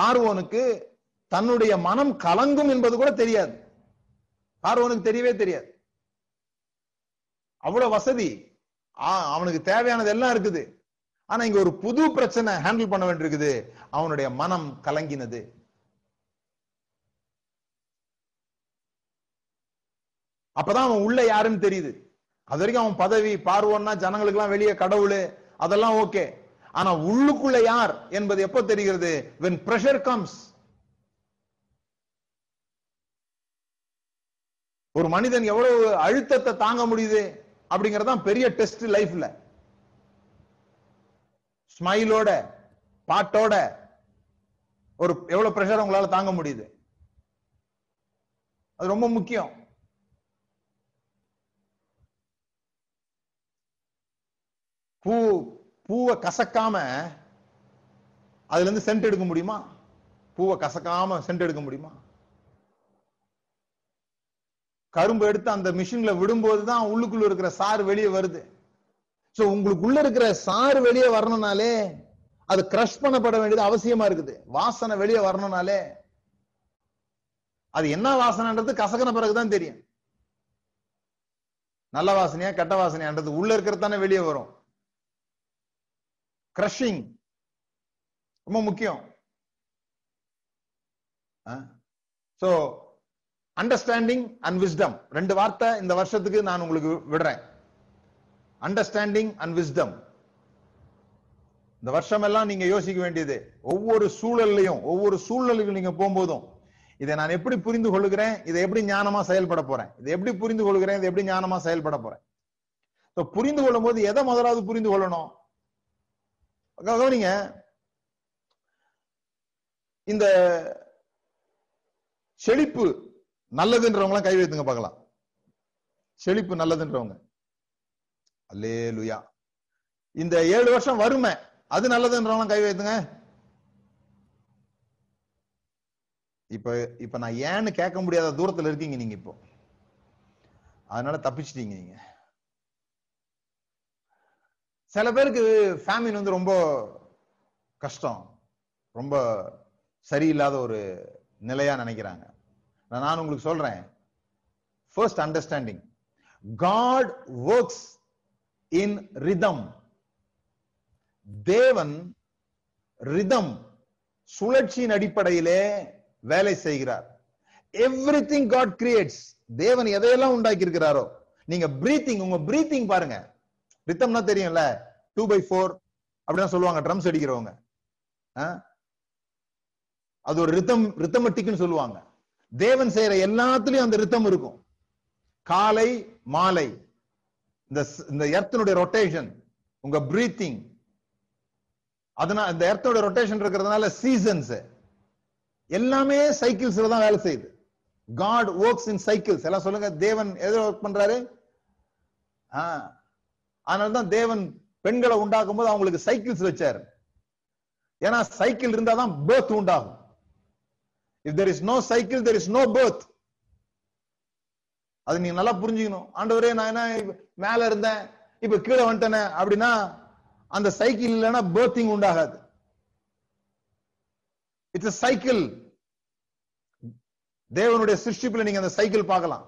பார்வோனுக்கு தன்னுடைய மனம் கலங்கும் என்பது கூட தெரியாது. பார்வோனுக்கு தெரியவே தெரியாது. அவ்வளவு வசதி. அவனுக்கு தேவையானது எல்லாம் இருக்குது. ஆனா இங்க ஒரு புது பிரச்சனை ஹேண்டில் பண்ண வேண்டியிருக்குது. அவனுடைய மனம் கலங்கினது. அப்பதான் அவன் உள்ள யாருன்னு தெரியுது. அது வரைக்கும் அவன் பதவி பார்வோன்னா ஜனங்களுக்கு எல்லாம் வெளியே கடவுள். அதெல்லாம் ஓகே. ஆனா உள்ளுக்குள்ள யார் என்பது எப்போ தெரிகிறது? When pressure comes. ஒரு மனிதன் எவ்வளவு அழுத்தத்தை தாங்க முடியுது அப்படிங்கறதுதான் பெரிய டெஸ்ட் லைஃப்ல ஸ்மைலோட பாட்டோட ஒரு எவ்வளவு பிரஷர் உங்களால தாங்க முடியுது? அது ரொம்ப முக்கியம். பூ பூவை கசக்காம அதுல இருந்து சென்ட் எடுக்க முடியுமா? பூவை கசக்காம சென்ட் எடுக்க முடியுமா? கரும்பு எடுத்து அந்த மிஷின்ல விடும்போது தான் உள்ளுக்குள்ள இருக்கிற சாறு வெளியே வருது. சோ உங்களுக்குள்ள இருக்கிற சாறு வெளியே வரணும்னாலே அது கிரஷ் பண்ணப்பட வேண்டியது அவசியமா இருக்குது. வாசனை வெளியே வரணும்னாலே அது என்ன வாசனைன்றது கசக்கின பிறகுதான் தெரியும். நல்ல வாசனையா கெட்ட வாசனையான்றது உள்ள இருக்கிறது தானே வெளியே வரும். கிரஷிங் ரொம்ப முக்கியம். சோ அண்டர்ஸ்டாண்டிங் அண்ட் விஸ்டம் ரெண்டு வார்த்தை இந்த வருஷத்துக்கு நான் உங்களுக்கு விடுறேன். அண்டர்ஸ்டாண்டிங் அண்ட் விஸ்டம் இந்த வருஷம் எல்லாம் நீங்க யோசிக்க வேண்டியது. ஒவ்வொரு சூழல்லையும் ஒவ்வொரு சூழலுக்கு நீங்க போகும்போதும் இதை நான் எப்படி புரிந்து கொள்கிறேன்? இதை எப்படி ஞானமா செயல்பட போறேன்? இதை எப்படி புரிந்து கொள்கிறேன்? இதை எப்படி ஞானமா செயல்பட போறேன்? புரிந்து கொள்ளும் போது எதை முதலாவது புரிந்து கொள்ளணும்? கவனிங்க. இந்த செழிப்பு நல்லதுன்றவங்க கை வைத்துங்க பார்க்கலாம். செழிப்பு நல்லதுன்றவங்க. அல்லே லுயா இந்த ஏழு வருஷம் வறுமை அது நல்லதுன்றவங்க கை வைத்துங்க. இப்ப இப்ப நான் ஏன்னு கேட்க முடியாத தூரத்துல இருக்கீங்க நீங்க இப்போ. அதனால தப்பிச்சிட்டீங்க நீங்க. சில பேருக்கு ஃபேமின் வந்து ரொம்ப கஷ்டம். ரொம்ப சரியில்லாத ஒரு நிலையா நினைக்கிறாங்க. நான் நான் உங்களுக்கு சொல்றேன். First understanding God works in rhythm தேவன் ரிதம் சுழற்சியின் அடிப்படையிலே வேலை செய்கிறார். எவ்ரி திங் காட் கிரியேட்ஸ் தேவன் எதையெல்லாம் உண்டாக்கி இருக்கிறாரோ நீங்க பிரீத்திங் உங்க பிரீத்திங் பாருங்க. ரித்தம்னா தெரியும்ல? டூ பை ஃபோர் அப்படின்னு சொல்லுவாங்க ட்ரம்ஸ் அடிக்கிறவங்க. அது ஒரு ரித்தம் ரித்தமெட்டிக்னு சொல்லுவாங்க. தேவன் செய்யற எல்லாத்துலயும் அந்த ரித்தம் இருக்கும். காலை மாலை. இந்த இந்த எர்த்தனுடைய ரொட்டேஷன் உங்க பிரீத்திங் அதனால இந்த எர்த்தோட ரொட்டேஷன் இருக்கிறதுனால சீசன்ஸ் எல்லாமே சைக்கிள்ஸ்ல தான் வேலை செய்யுது. காட் ஒர்க்ஸ் இன் சைக்கிள்ஸ் எல்லாம் சொல்லுங்க தேவன் எதில் ஒர்க் பண்றாரு? அதனாலதான் தேவன் பெண்களை உண்டாக்கும் போது அவங்களுக்கு சைக்கிள்ஸ் வச்சாரு. ஏன்னா சைக்கிள் இருந்தா தான் பேர்த் உண்டாகும். If there is no cycle there is no birth அது நீங்க நல்லா புரிஞ்சுக்கணும். ஆண்டவரே நான் என்ன மேல இருந்தேன் இப்ப கீழே வந்துட்டேனே அப்படின்னா அந்த சைக்கிள் இல்லைன்னா பேர்த்திங் உண்டாகாது. இட்ஸ் சைக்கிள் தேவனுடைய சிருஷ்டிப்புல நீங்க அந்த சைக்கிள் பார்க்கலாம்.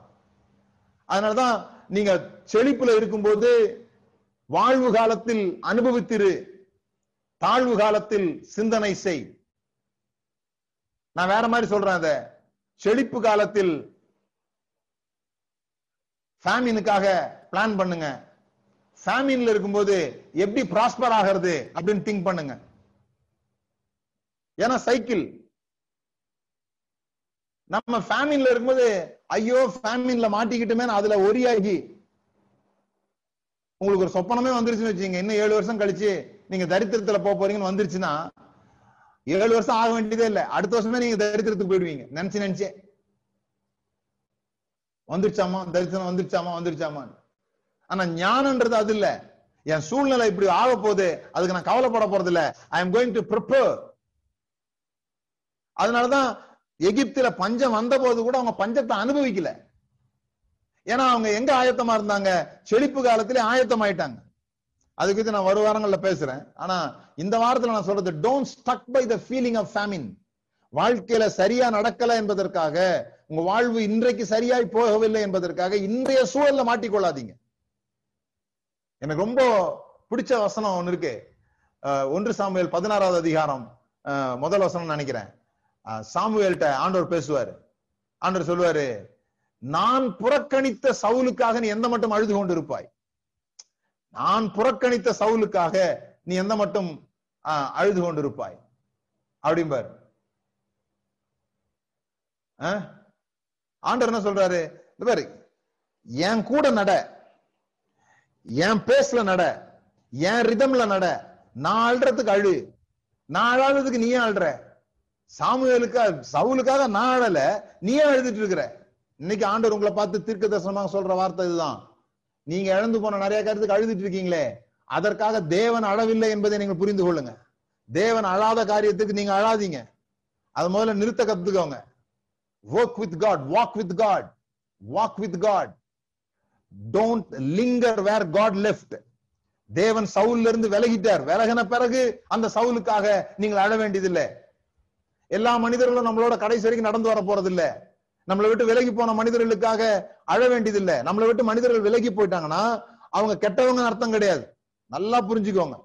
அதனாலதான் நீங்க செழிப்புல இருக்கும்போது வாழ்வு காலத்தில் அனுபவித்திரு தாழ்வு காலத்தில் சிந்தனை செய். நான் வேற மாதிரி சொல்றேன் அத. செழிப்பு காலத்தில் ஃபேமினுக்காக பிளான் பண்ணுங்க. ஃபேமின்ல இருக்கும்போது எப்படி ப்ராஸ்பர் ஆகிறது அப்படின்னு திங்க் பண்ணுங்க. ஏன்னா சைக்கிள் நம்ம ஃபேமின்ல இருக்கும்போது ஐயோ ஃபேமின்ல மாட்டிக்கிட்டுமே அதுல ஒரியாகி உங்களுக்கு ஒரு சொப்பனமே வந்துருச்சுன்னு வச்சுங்க இன்னும் ஏழு வருஷம் கழிச்சு நீங்க தரித்திரத்துல போக போறீங்கன்னு வந்துருச்சுன்னா ஏழு வருஷம் ஆக வேண்டியதே இல்ல. அடுத்த வருஷமே நீங்க தரித்திரத்துக்கு போயிடுவீங்க. நினைச்சு நினைச்சே. வந்துருச்சாமா? தரிசனம் வந்துருச்சாமா? வந்துருச்சாமா ஆனா ஞானம்ன்றது அது இல்ல. என் சூழ்நிலை இப்படி ஆக போகுது. அதுக்கு நான் கவலைப்பட போறது இல்ல I am going to prepare அதனாலதான் எகிப்துல பஞ்சம் வந்த போது கூட அவங்க பஞ்சத்தை அனுபவிக்கல. ஏன்னா அவங்க எங்க ஆயத்தமா இருந்தாங்க? செழிப்பு காலத்திலே ஆயத்தம் ஆயிட்டாங்க அதுக்கு இது நான் வரும் வாரங்கள்ல பேசுறேன். ஆனா இந்த வாரத்துல நான் சொல்றது don't stuck by the feeling of famine வாழ்க்கையில சரியா நடக்கல என்பதற்காக உங்க வாழ்வு இன்றைக்கு சரியாய் போகவில்லை என்பதற்காக இன்றைய சூழல்ல மாட்டிக்கொள்ளாதீங்க. எனக்கு ரொம்ப பிடிச்ச வசனம் ஒண்ணு இருக்கு. ஒன்று சாமுவேல் பதினாறாவது அதிகாரம். முதல் வசனம் நினைக்கிறேன். சாமுவேல்கிட்ட சாமுவேல்ட்ட ஆண்டவர் பேசுவாரு. ஆண்டவர் சொல்லுவாரு நான் புறக்கணித்த சவுலுக்காக நீ எந்த மட்டும் அழுது கொண்டிருப்பாய்? நான் புறக்கணித்த சவுலுக்காக நீ எந்த மட்டும் அழுது கொண்டிருப்பாய்? அப்படிம்பார். ஆண்டர் என்ன சொல்றாரு? இந்த பாரு என் கூட நட என் பேஸ்ல நட என் ரிதம்ல நட நான் அழுறதுக்கு அழு. நான் அழாததுக்கு நீ அழுற? சாமுவேலுக்கா சவுலுக்காக நான் அழல நீயே அழுதுட்டு இருக்கிற? இன்னைக்கு ஆண்டவர் உங்களை பார்த்து தீர்க்க தரிசனமாக சொல்ற வார்த்தை இதுதான். நீங்க இழந்து போன நிறைய காரியத்துக்கு அழுதுட்டு இருக்கீங்களே அதற்காக தேவன் அழவில்லை என்பதை நீங்கள் புரிந்து கொள்ளுங்க. தேவன் அழாத காரியத்துக்கு நீங்க அழாதீங்க. அது முதல்ல நிறுத்த கத்துக்கோங்க. Work with God walk with God walk with God don't linger where God left தேவன் சவுல்ல இருந்து விலகிட்டார். விலகின பிறகு அந்த சவுலுக்காக நீங்கள் அழ வேண்டியதில்லை. எல்லா மனிதர்களும் நம்மளோட கடைசி வரைக்கும் நடந்து வர போறது இல்லை நம்மளை விட்டு விலகி போன மனிதர்களுக்காக அழ வேண்டியதில்லை. நம்மளை விட்டு மனிதர்கள் விலகி போயிட்டாங்கன்னா அவங்க கெட்டவங்க அர்த்தம் கிடையாது. நல்லா புரிஞ்சுக்கோங்க.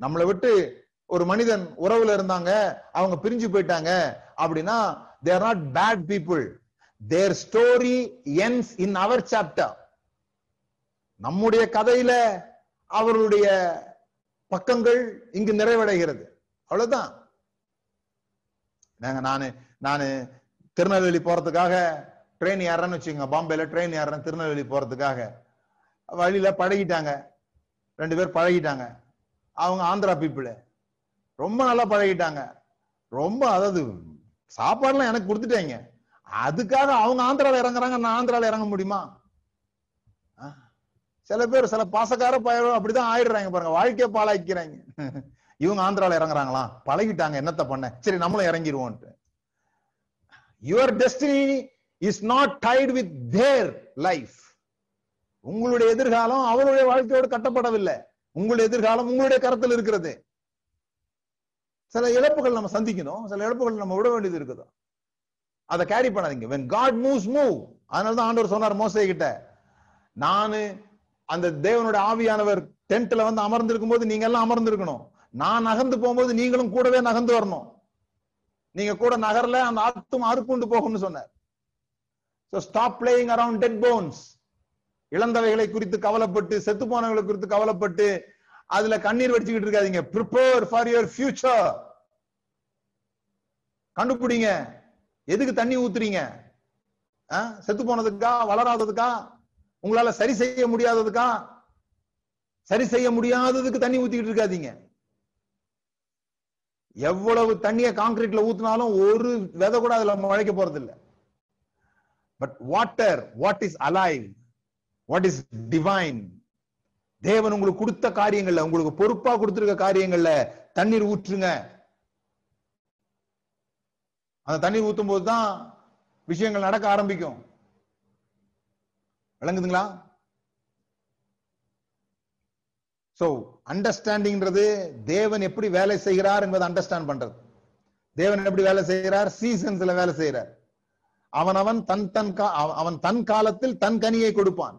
நம்மளை விட்டு ஒரு மனிதன் உறவுல இருந்தாங்க அவங்க பிரிஞ்சு போயிட்டாங்க அப்படின்னா they're not bad people their story ends in our chapter நம்முடைய கதையில அவர்களுடைய பக்கங்கள் இங்கு நிறைவடைகிறது. அவ்வளவுதான். நாங்க நானு நானு திருநெல்வேலி போறதுக்காக ட்ரெயின் ஏறேன்னு வச்சுக்கோங்க. பாம்பேல ட்ரெயின் ஏறேன் திருநெல்வேலி போறதுக்காக. வழியில பழகிட்டாங்க. ரெண்டு பேர் பழகிட்டாங்க. அவங்க ஆந்திரா பீப்புள் ரொம்ப நல்லா பழகிட்டாங்க. ரொம்ப அதாவது சாப்பாடுலாம் எனக்கு கொடுத்துட்டாங்க. அதுக்காக அவங்க ஆந்திரால இறங்குறாங்க. நான் ஆந்திரால இறங்க முடியுமா? சில பேர் சில பாசக்கார பய அப்படிதான் ஆயிடுறாங்க பாருங்க. வாழ்க்கையை பாழாக்கிறாங்க இவங்க ஆந்திரால இறங்குறாங்களாம். பழகிட்டாங்க. என்னத்த பண்ண? சரி நம்மளும் இறங்கிடுவோம்ட்டு your destiny is not tied with their life உங்களுடைய எதிர்காலம் அவருடைய வாழ்க்கையோடு கட்டப்படவில்லை. உங்களுடைய எதிர்காலம் உங்களுடைய கரத்தில் இருக்கிறது. சில இழப்புகள் நம்ம சந்திக்கணும். சில இழப்புகள் நம்ம விட வேண்டியது இருக்குதோ. அதை கேரி பண்ணாதீங்க. வென் காட் மூவ்ஸ் மூவ் அதனால தான் ஆண்டவர் சொன்னார் மோசை கிட்ட நானு அந்த தேவனுடைய ஆவியானவர் டென்ட்ல வந்து அமர்ந்திருக்கும் போது நீங்க எல்லாம் அமர்ந்திருக்கணும். நான் நகர்ந்து போகும்போது நீங்களும் கூடவே நகர்ந்து வரணும். நீங்க கூட நகர்ல அந்த ஆத்தும் அறுப்புண்டு போகும்னு சொன்னார். So stop playing around dead bones இழந்தவைகளை குறித்து கவலைப்பட்டு செத்து போனவங்களை குறித்து கவலைப்பட்டு அதுல கண்ணீர் வடிச்சுக்கிட்டு இருக்காதீங்க. ப்ரிப்பேர் ஃபார் யுவர் ஃபியூச்சர் கண்டுபிடிங்க. எதுக்கு தண்ணி ஊத்துறீங்க? ஆ? செத்து போனதுக்கா? வளராததுக்கா? உங்களால சரி செய்ய முடியாததுக்கா? சரி செய்ய முடியாததுக்கு தண்ணி ஊத்திக்கிட்டு இருக்காதீங்க. எவ்வளவு தண்ணிய கான்கிரீட்ல ஊத்தினாலும் ஒரு விதை கூட அதுல முளைக்க போறது இல்ல but water what is alive what is divine தேவன் உங்களுக்கு கொடுத்த காரியங்கள்ல உங்களுக்கு பொறுப்பா கொடுத்திருக்க காரியங்கள்ல தண்ணீர் ஊற்றுங்க. அந்த தண்ணீர் ஊத்தும் போதுதான் விஷயங்கள் நடக்க ஆரம்பிக்கும். விளங்குதுங்களா? சோ அண்டர்ஸ்டாண்டிங்ன்றது தேவன் எப்படி வேலை செய்கிறார் என்பதை அண்டர்ஸ்டாண்ட் பண்றது. தேவன் எப்படி வேலை செய்கிறார்? சீசன்ஸ்ல வேலை செய்கிறார். அவன் அவன் தன் தன் அவன் தன் காலத்தில் தன் கனியை கொடுப்பான்.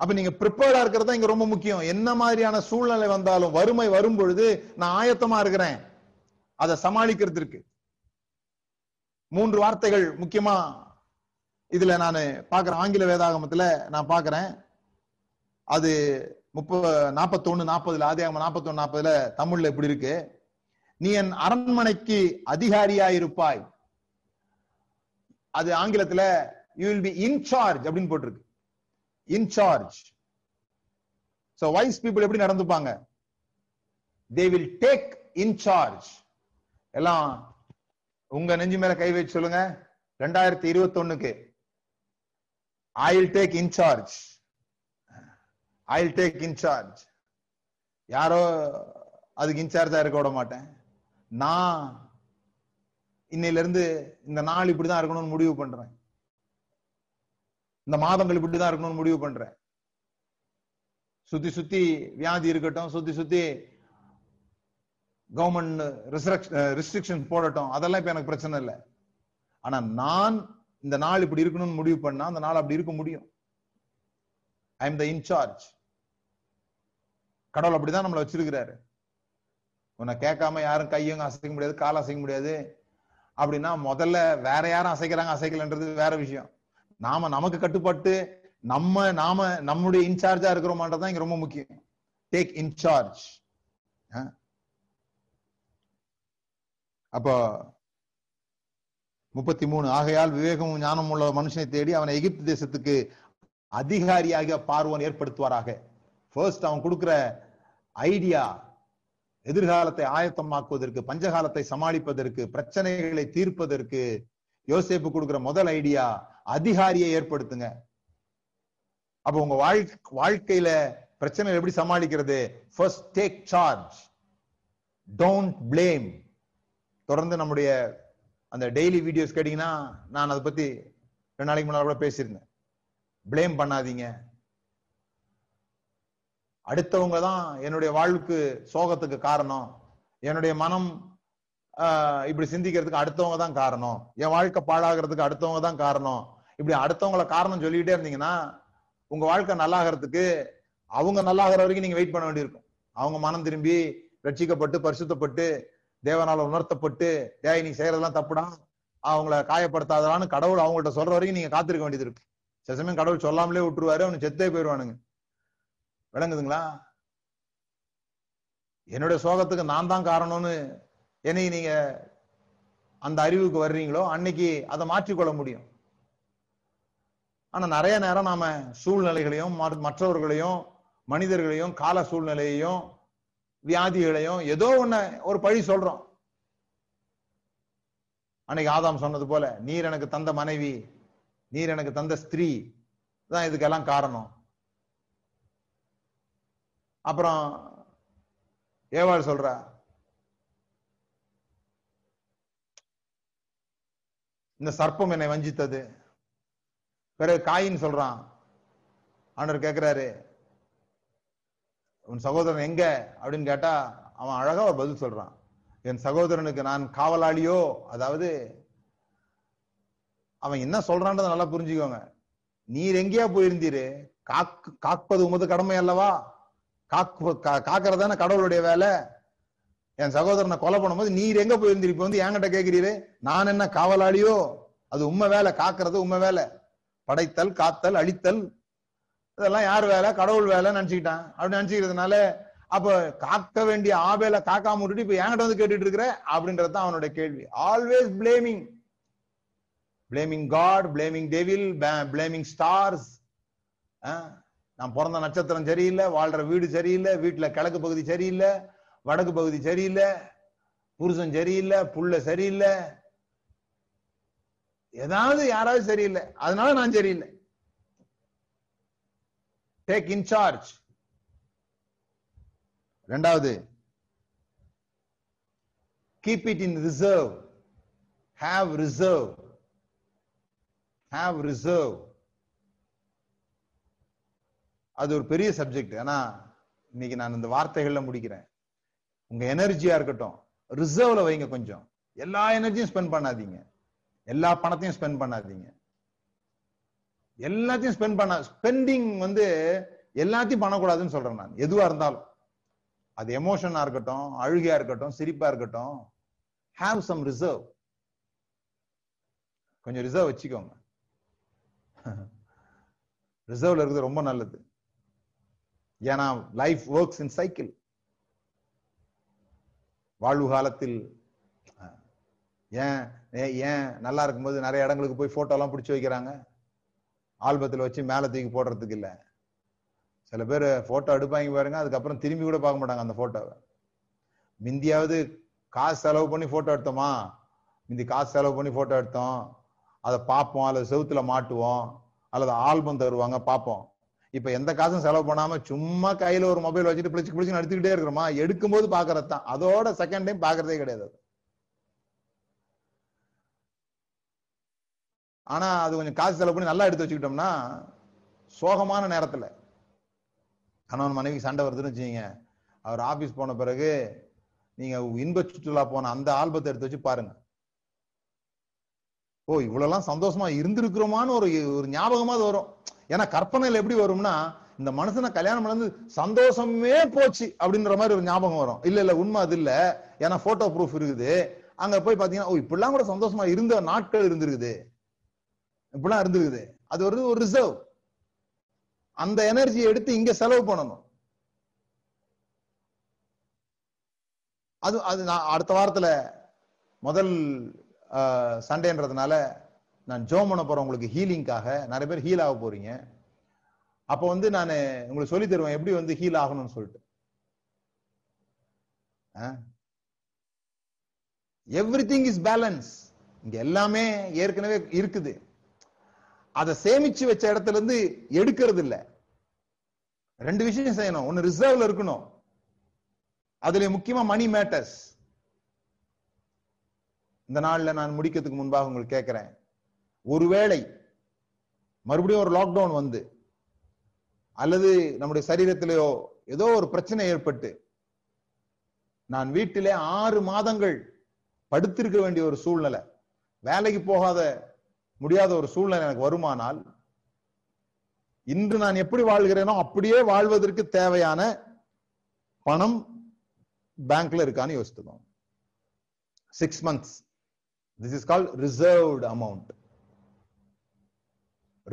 அப்ப நீங்க ப்ரிப்பேர்டா இருக்கிறதா இங்க ரொம்ப முக்கியம். என்ன மாதிரியான சூழ்நிலை வந்தாலும் வறுமை வரும் பொழுது நான் ஆயத்தமா இருக்கிறேன். அதை சமாளிக்கிறதுக்கு. மூன்று வார்த்தைகள் முக்கியமா இதுல நான் பாக்குறேன் ஆங்கில வேதாகமத்துல நான் பாக்குறேன் அது முப்ப நாற்பத்தொன்னு நாற்பதுல ஆதியாகம நாற்பத்தொன்னு நாற்பதுல தமிழ்ல எப்படி இருக்கு. நீ என் அரண்மனைக்கு அதிகாரியாயிருப்பாய். அது ஆங்கிலத்துல யூ வில் பி இன்சார்ஜ் அப்படின்னு போட்டிருக்கு. இன்சார்ஜ் சோ வைஸ் பீப்புள் எப்படி நடந்துப்பாங்க? They will take in charge எல்லாம் உங்க நெஞ்சு மேல கை வச்சு சொல்லுங்க. ரெண்டாயிரத்தி இருபத்தி ஒண்ணுக்கு I will take in charge I take in charge யாரோ அதுக்கு இன்சார்ஜா இருக்க விட மாட்டேன். நான் இன்னையில இருந்து இந்த நாள் இப்படிதான் இருக்கணும்னு முடிவு பண்றேன். இந்த மாதங்கள் இப்படிதான் இருக்கணும்னு முடிவு பண்றேன். சுத்தி சுத்தி வியாதி இருக்கட்டும் சுத்தி சுத்தி கவர்மெண்ட் ரெஸ்ட்ரிக்ஷன் போடட்டும் அதெல்லாம் இப்ப எனக்கு பிரச்சனை இல்லை. ஆனா நான் இந்த நாள் இப்படி இருக்கணும்னு முடிவு பண்ணா அந்த நாள் அப்படி இருக்க முடியும். ஐ எம் த இன்சார்ஜ் கடவுள் அப்படிதான் நம்மளை வச்சிருக்கிறாரு. உன்னை கேட்காம யாரும் கையும் அசைக்க முடியாது கால் அசைக்க முடியாது. அப்படின்னா முதல்ல வேற யாரும் அசைக்கிறாங்க அசைக்கலன்றது வேற விஷயம். நாம நமக்கு கட்டுப்பட்டு நம்ம நாம நம்முடைய இன்சார்ஜா இருக்கிறோமான்றதான் இங்க ரொம்ப முக்கியம். டேக் இன்சார்ஜ் அப்போ முப்பத்தி மூணு ஆகையால் விவேகமும் ஞானம் உள்ள மனுஷனை தேடி அவனை எகிப்து தேசத்துக்கு அதிகாரியாக பார்வன் ஏற்படுத்துவாராக. ஃபர்ஸ்ட் அவன் கொடுக்குற ஐடியா எதிர்காலத்தை ஆயத்தமாக்குவதற்கு பஞ்சகாலத்தை சமாளிப்பதற்கு பிரச்சனைகளை தீர்ப்பதற்கு யோசேப்பு கொடுக்குற முதல் ஐடியா அதிகாரியை ஏற்படுத்துங்க. அப்ப உங்க வாழ்க்கை வாழ்க்கையில பிரச்சனை எப்படி சமாளிக்கிறது? First take charge don't blame தொடர்ந்து நம்முடைய அந்த டெய்லி வீடியோஸ் கேட்டீங்கன்னா நான் அதை பத்தி ரெண்டு நாளைக்கு முன்னாடி கூட பேசியிருந்தேன். பிளேம் பண்ணாதீங்க. அடுத்தவங்க தான் என்னுடைய வாழ்வுக்கு சோகத்துக்கு காரணம். என்னுடைய மனம் ஆஹ், இப்படி சிந்திக்கிறதுக்கு அடுத்தவங்க தான் காரணம். என் வாழ்க்கை பாழாகிறதுக்கு அடுத்தவங்க தான் காரணம். இப்படி அடுத்தவங்கள காரணம் சொல்லிக்கிட்டே இருந்தீங்கன்னா உங்க வாழ்க்கை நல்லாகிறதுக்கு அவங்க நல்லாகிற வரைக்கும் நீங்க வெயிட் பண்ண வேண்டியிருக்கும். அவங்க மனம் திரும்பி ரட்சிக்கப்பட்டு பரிசுத்தப்பட்டு தேவனால உணர்த்தப்பட்டு டேய் நீ செய்யறதெல்லாம் தப்புடா அவங்கள காயப்படுத்தாதான்னு கடவுள் அவங்கள்ட்ட சொல்ற வரைக்கும் நீங்க காத்திருக்க வேண்டியது இருக்கு. சில சமயம் கடவுள் சொல்லாமலே விட்டுருவாரு அவனு செத்தே போயிடுவானுங்க. விளங்குதுங்களா? என்னுடைய சோகத்துக்கு நான் தான் காரணம்னு என்னை நீங்க அந்த அறிவுக்கு வர்றீங்களோ அன்னைக்கு அதை மாற்றிக்கொள்ள முடியும். ஆனா நிறைய நேரம் நாம சூழ்நிலைகளையும் மற்றவர்களையும் மனிதர்களையும் கால சூழ்நிலையையும் வியாதிகளையும் ஏதோ ஒண்ண ஒரு பழி சொல்றோம். அன்னைக்கு ஆதாம் சொன்னது போல நீர் எனக்கு தந்த மனைவி நீர் எனக்கு தந்த ஸ்திரீ தான் இதுக்கெல்லாம் காரணம். அப்புறம் ஏவாள் சொல்றா இந்த சர்ப்பம் என்னை வஞ்சித்தது. பிறகு காயின் சொல்றான். ஆண்டவர் கேக்குறாரு உன் சகோதரன் எங்க? அப்படின்னு கேட்டா அவன் அழகா ஒரு பதில் சொல்றான். என் சகோதரனுக்கு நான் காவலாளியோ? அதாவது அவன் என்ன சொல்றான்றத நல்லா புரிஞ்சுக்கோங்க. நீர் எங்கேயா போயிருந்தீரு? காக்கு காப்பது உமது கடமை அல்லவா? காக்கு கா- காக்கறதானே கடவுளுடைய வேலை? என் சகோதரனை கொலை பண்ணும்போது நீர் எங்க போயிருந்தீர் இப்ப வந்து என்கிட்ட கேக்குறீரு. நான் என்ன காவலாளியோ? அது உண்மை வேலை. காக்கிறது உண்மை வேலை. படைத்தல் காத்தல் அழித்தல். இதெல்லாம் யார் வேலை? கடவுள் வேலை நினைச்சுக்கிட்டான். அப்படி நினைச்சுக்கிறதுனால அப்ப காக்க வேண்டிய ஆபேல காக்காம விட்டுட்டு இப்ப என்கிட்ட வந்து கேட்டுட்டு இருக்கிற? அப்படின்றது தான் அவனுடைய கேள்வி. Always blaming blaming God blaming devil blaming stars நான் பிறந்த நட்சத்திரம் சரியில்லை வாழ்ற வீடு சரியில்லை வீட்டுல கிழக்கு பகுதி சரியில்லை வடக்கு பகுதி சரியில்லை புருஷன் சரியில்லை புள்ள சரியில்லை. ஏதாவது யாராவது சரியில்லை. அதனால நான் சரியில்லை. டேக் இன்சார்ஜ் ரெண்டாவது keep it in reserve have reserve have reserve அது ஒரு பெரிய சப்ஜெக்ட் ஆனா இன்னைக்கு நான் இந்த வார்த்தைகள்ல முடிக்கிறேன். உங்க எனர்ஜியா இருக்கட்டும் ரிசர்வ்ல வைங்க கொஞ்சம். எல்லா எனர்ஜியும் ஸ்பெண்ட் பண்ணாதீங்க. எல்லா பணத்தையும் ஸ்பெண்ட் பண்ணாதீங்க. எல்லாத்தையும் ஸ்பெண்ட் பண்ண ஸ்பெண்டிங் வந்து எல்லாத்தையும் பண்ணக்கூடாதுன்னு சொல்றேன் நான். எதுவா இருந்தாலும். அது எமோஷனா இருக்கட்டும் அழுகையா இருக்கட்டும் சிரிப்பா இருக்கட்டும் ஹாவ் சம் ரிசர்வ் கொஞ்சம் ரிசர்வ் வச்சுக்கோங்க. <laughs> ரிசர்வ்ல இருக்கிறது ரொம்ப நல்லது. ஏன்னா லைஃப் ஒர்க்ஸ் இன் சைக்கிள் வாழ்வு காலத்தில் ஏன் ஏ- ஏன் நல்லா இருக்கும்போது நிறைய இடங்களுக்கு போய் ஃபோட்டோலாம் பிடிச்சி வைக்கிறாங்க? ஆல்பத்தில் வச்சு மேலே தூக்கி போடுறதுக்கு இல்லை. சில பேர் போட்டோ எடுப்பாங்க பாருங்க அதுக்கப்புறம் திரும்பி கூட பார்க்க மாட்டாங்க அந்த போட்டோவை மிந்தியாவது காசு செலவு பண்ணி போட்டோ எடுத்தோமா? மிந்தி காசு செலவு பண்ணி போட்டோ எடுத்தோம். அதை பார்ப்போம் அல்லது செவுத்துல மாட்டுவோம் அல்லது ஆல்பம் தருவாங்க பார்ப்போம். இப்ப எந்த காசும் செலவு பண்ணாம சும்மா கையில ஒரு மொபைல் வச்சுட்டு பிடிச்சு பிடிச்சு எடுத்துக்கிட்டே இருக்கிறோமா? எடுக்கும்போது பாக்குறது தான் அதோட செகண்ட் டைம் பாக்குறதே கிடையாது ஆனா அது கொஞ்சம் காசு செலவு பண்ணி நல்லா எடுத்து வச்சுக்கிட்டோம்னா சோகமான நேரத்துல. கணவன் மனைவி சண்டை வருதுன்னு வச்சுக்கீங்க. அவர் ஆபீஸ் போன பிறகு நீங்க இன்ப சுற்றுலா போன அந்த ஆல்பத்தை எடுத்து வச்சு பாருங்க. ஓ இவ்வளவுலாம் சந்தோஷமா இருந்திருக்கிறோமான்னு ஒரு ஒரு ஞாபகமாவது வரும். ஏன்னா கற்பனையில எப்படி வரும்னா இந்த மனுஷனை கல்யாணம் பண்ணது சந்தோஷமே போச்சு அப்படின்ற மாதிரி ஒரு ஞாபகம் வரும். இல்ல இல்ல உண்மை அது இல்ல. ஏன்னா போட்டோ ப்ரூஃப் இருக்குது. அங்க போய் பாத்தீங்கன்னா ஓ இப்படிலாம் கூட சந்தோஷமா இருந்த நாட்கள் இருந்திருக்குது. இப்படிலாம் இருந்திருக்குது. அது ஒரு ஒரு ரிசர்வ் அந்த எனர்ஜியை எடுத்து இங்க செலவு பண்ணணும். அது அது நான் அடுத்த வாரத்துல முதல் சண்டேன்றதுனால நான் ஜோம் பண்ண போறேன் உங்களுக்கு ஹீலிங்காக. நிறைய பேர் ஹீல் ஆக போறீங்க. அப்போ வந்து நான் உங்களுக்கு சொல்லி தருவேன் எப்படி வந்து ஹீல் ஆகணும்னு சொல்லிட்டு. எவ்ரி திங் இஸ் பேலன்ஸ் இங்க எல்லாமே ஏற்கனவே இருக்குது. அதை சேமிச்சு வச்ச இடத்துல இருந்து எடுக்கிறது இல்ல ரெண்டு விஷயம் செய்யணும். ஒன்னு ரிசர்வ்ல இருக்கணும். அதுல முக்கியமா மணி மேட்டர்ஸ் இந்த நாள்ல நான் முடிக்கிறதுக்கு முன்பாக உங்களுக்கு கேட்கிறேன் ஒருவேளை மறுபடியும் ஒரு லாக்டவுன் வந்து அல்லது நம்முடைய சரீரத்திலேயோ ஏதோ ஒரு பிரச்சனை ஏற்பட்டு நான் வீட்டிலே ஆறு மாதங்கள் படுத்திருக்க வேண்டிய ஒரு சூழ்நிலை வேலைக்கு போகாத முடியாத ஒரு சூழ்நிலை எனக்கு வருமானால் இன்று நான் எப்படி வாழ்கிறேனோ அப்படியே வாழ்வதற்கு தேவையான பணம் பேங்க்ல இருக்கான்னு யோசித்துக்கோங்க. Six months this is call reserved amount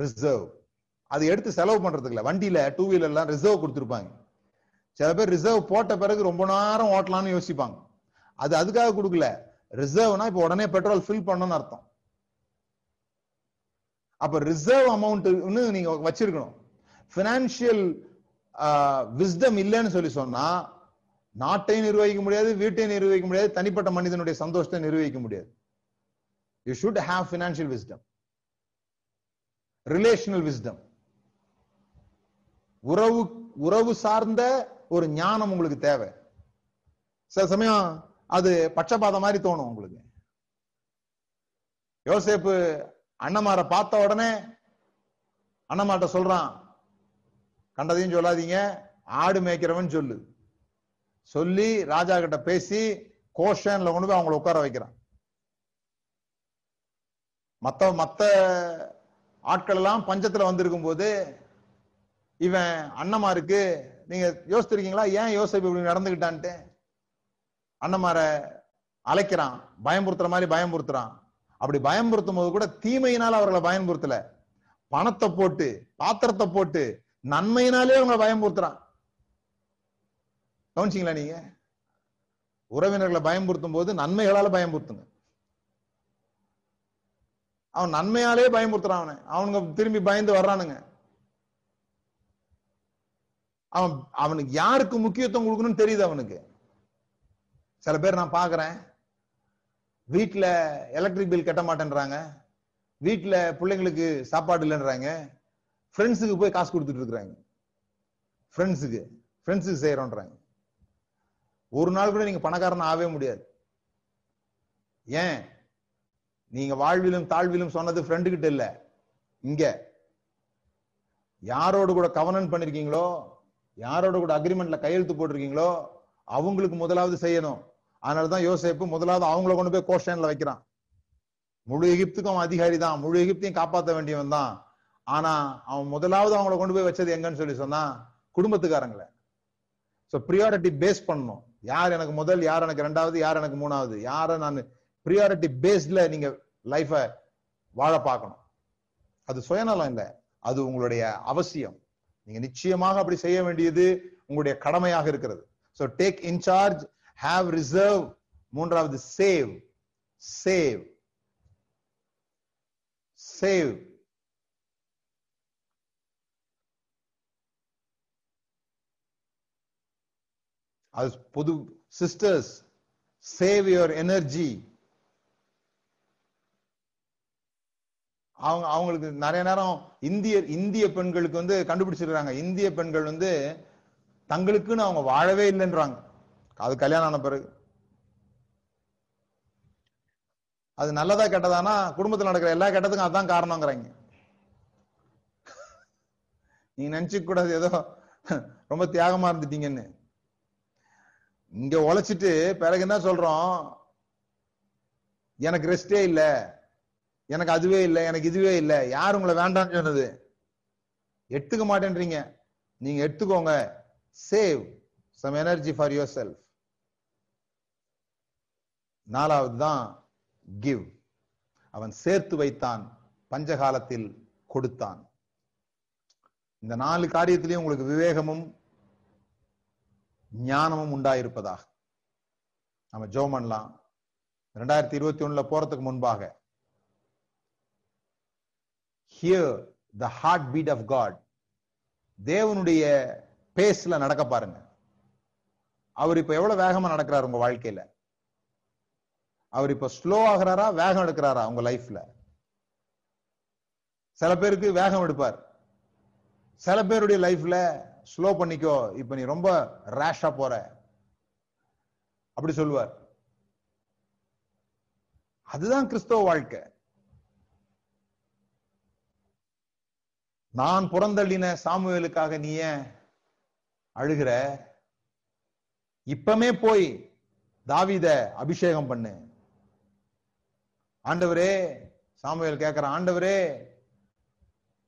reserve அது எடுத்து செலவு பண்றதுக்கு இல்ல. வண்டியில டூ வீலர்லாம் ரிசர்வ் கொடுத்துருப்பாங்க. சில பேர் ரிசர்வ் போட்ட பிறகு ரொம்ப நேரம் ஓட்டலாம்னு யோசிப்பாங்க. அது அதுக்காக கொடுக்கல. ரிசர்வ்னா இப்போ உடனே பெட்ரோல் ஃபில் பண்ணணும்னு அர்த்தம். அப்ப ரிசர்வ் அமௌண்ட் நீங்க வச்சிருக்கணும். பினான்சியல் விஸ்டம் இல்லைன்னு சொல்லி சொன்னா நாட்டை நிர்வகிக்க முடியாது வீட்டை நிர்வகிக்க முடியாது தனிப்பட்ட மனிதனுடைய சந்தோஷத்தை நிர்வகிக்க முடியாது. You should have financial wisdom relational wisdom உறவு உறவு சார்ந்த ஒரு ஞானம் உங்களுக்கு தேவை. சில சமயம் அது பட்சபாதம் மாதிரி தோணும் உங்களுக்கு. யோசேப்பு அண்ணமார பார்த்த உடனே அண்ணமாட்ட சொல்றான் கண்டதையும் சொல்லாதீங்க ஆடு மேய்க்கிறவன் சொல்லு. சொல்லி ராஜா கிட்ட பேசி கோஷன்ல கொண்டு போய் அவங்கள உட்கார வைக்கிறான். மத்த மத்த ஆட்கள் எல்லாம் பஞ்சத்துல வந்திருக்கும் போது இவன் அண்ணமாருக்கு நீங்க யோசிச்சிருக்கீங்களா ஏன் யோசிப்பு இப்படி நடந்துகிட்டான்ட்டு? அண்ணமார அழைக்கிறான். பயம்புறுத்துற மாதிரி பயம்புறுத்துறான் அப்படி பயம்புறுத்தும் போது கூட தீமையினால அவர்களை பயன்படுத்தல பணத்தை போட்டு பாத்திரத்தை போட்டு நன்மையினாலே அவங்களை பயம்புறுத்துறான் கவனிச்சிங்களா நீங்க? உறவினர்களை பயன்படுத்தும் போது நன்மைகளால பயன்படுத்துங்க அவன் நன்மையாலே பயமுறுத்துறான் அவனை. அவனுங்க திரும்பி பயந்து வர்றானுங்க. அவன் அவனுக்கு யாருக்கு முக்கியத்துவம் கொடுக்கணும்னு தெரியுது அவனுக்கு. சில பேர் நான் பாக்குறேன். வீட்டுல எலக்ட்ரிக் பில் கட்ட மாட்டேன்றாங்க. வீட்டுல பிள்ளைங்களுக்கு சாப்பாடு இல்லைன்றாங்க. ஃப்ரெண்ட்ஸுக்கு போய் காசு கொடுத்துட்டு இருக்கிறாங்க. ஃப்ரெண்ட்ஸுக்கு ஃப்ரெண்ட்ஸுக்கு செய்யறோன்றாங்க. ஒரு நாள் கூட நீங்க பணக்காரன் ஆகவே முடியாது. ஏன்? நீங்க வாழ்விலும் தாழ்விலும் சொன்னது ஃப்ரெண்டு கிட்ட இல்ல. இங்க. யாரோடு கூட கவனன் பண்ணிருக்கீங்களோ யாரோட கூட அக்ரிமெண்ட்ல கையெழுத்து போட்டிருக்கீங்களோ அவங்களுக்கு முதலாவது செய்யணும். அதனாலதான் யோசேப்பு முதலாவது அவங்கள கொண்டு போய் கோஷன்ல வைக்கிறான். முழு எகிப்துக்கும் அவன் அதிகாரி தான். முழு எகிப்தையும் காப்பாற்ற வேண்டியவன் தான். ஆனா அவன் முதலாவது அவங்கள கொண்டு போய் வச்சது எங்கன்னு சொல்லி சொன்னா குடும்பத்துக்காரங்களை. சோ ப்ரியாரிட்டி பேஸ் பண்ணணும். யார் எனக்கு முதல் யார் எனக்கு ரெண்டாவது யார் எனக்கு மூணாவது? யார நான் ப்ரியாரிட்டி பேஸ்ட்ல நீங்க லைஃப வாழ பார்க்கணும். அது சுயநலம் இல்லை. அது உங்களுடைய அவசியம். நீங்க நிச்சயமாக அப்படி செய்ய வேண்டியது உங்களுடைய கடமையாக இருக்கிறது. So take in charge have reserve மூன்றாவது சேவ் சேவ் சேவ் அது பொது சிஸ்டர்ஸ் சேவ் யுவர் எனர்ஜி அவங்க அவங்களுக்கு நிறைய நேரம் இந்திய இந்திய பெண்களுக்கு வந்து கண்டுபிடிச்சிருக்காங்க. இந்திய பெண்கள் வந்து தங்களுக்குன்னு அவங்க வாழவே இல்லைன்றாங்க. அது கல்யாணம் ஆன பிறகு. அது நல்லதா கெட்டதானா? குடும்பத்தில் நடக்கிற எல்லா கெட்டதுக்கும் அதுதான் காரணங்கிறாங்க. நீங்க நினைச்சுக்க கூடாது ஏதோ ரொம்ப தியாகமா இருந்துட்டீங்கன்னு. இங்க உழைச்சிட்டு பிறகு என்ன சொல்றோம்? எனக்கு ரெஸ்டே இல்லை. எனக்கு அதுவே இல்லை எனக்கு இதுவே இல்லை. யார் உங்களை வேண்டாம்னு சொன்னது? எடுத்துக்க மாட்டேன்றீங்க. நீங்க எடுத்துக்கோங்க. Save some energy for yourself நாலாவது தான் கிவ் அவன் சேர்த்து வைத்தான் பஞ்சகாலத்தில் கொடுத்தான். இந்த நாலு காரியத்திலையும் உங்களுக்கு விவேகமும் ஞானமும் உண்டாயிருப்பதாக. நம்ம ஜோ பண்ணலாம். ரெண்டாயிரத்தி இருபத்தி ஒண்ணுல போறதுக்கு முன்பாக hear the heartbeat of God தேவனுடைய பேஸ்ல நடக்க பாருங்க. அவர் இப்ப எவ்வளவு வேகமா நடக்கிறாரு உங்க வாழ்க்கையில? அவர் இப்ப ஸ்லோ ஆகுறாரா வேகம் எடுக்கிறாரா உங்க லைஃப்ல சில பேருக்கு வேகம் எடுப்பார். சில பேருடைய லைஃப்ல ஸ்லோ பண்ணிக்கோ இப்ப நீ ரொம்ப ரேஷா போற. அப்படி சொல்லுவார். அதுதான் கிறிஸ்தவ வாழ்க்கை. நான் புறந்தள்ளின சாமுவேலுக்காக நீ ஏன் அழுகிற? இப்பமே போய் தாவித அபிஷேகம் பண்ணு. ஆண்டவரே சாமுவேல் கேட்கிற ஆண்டவரே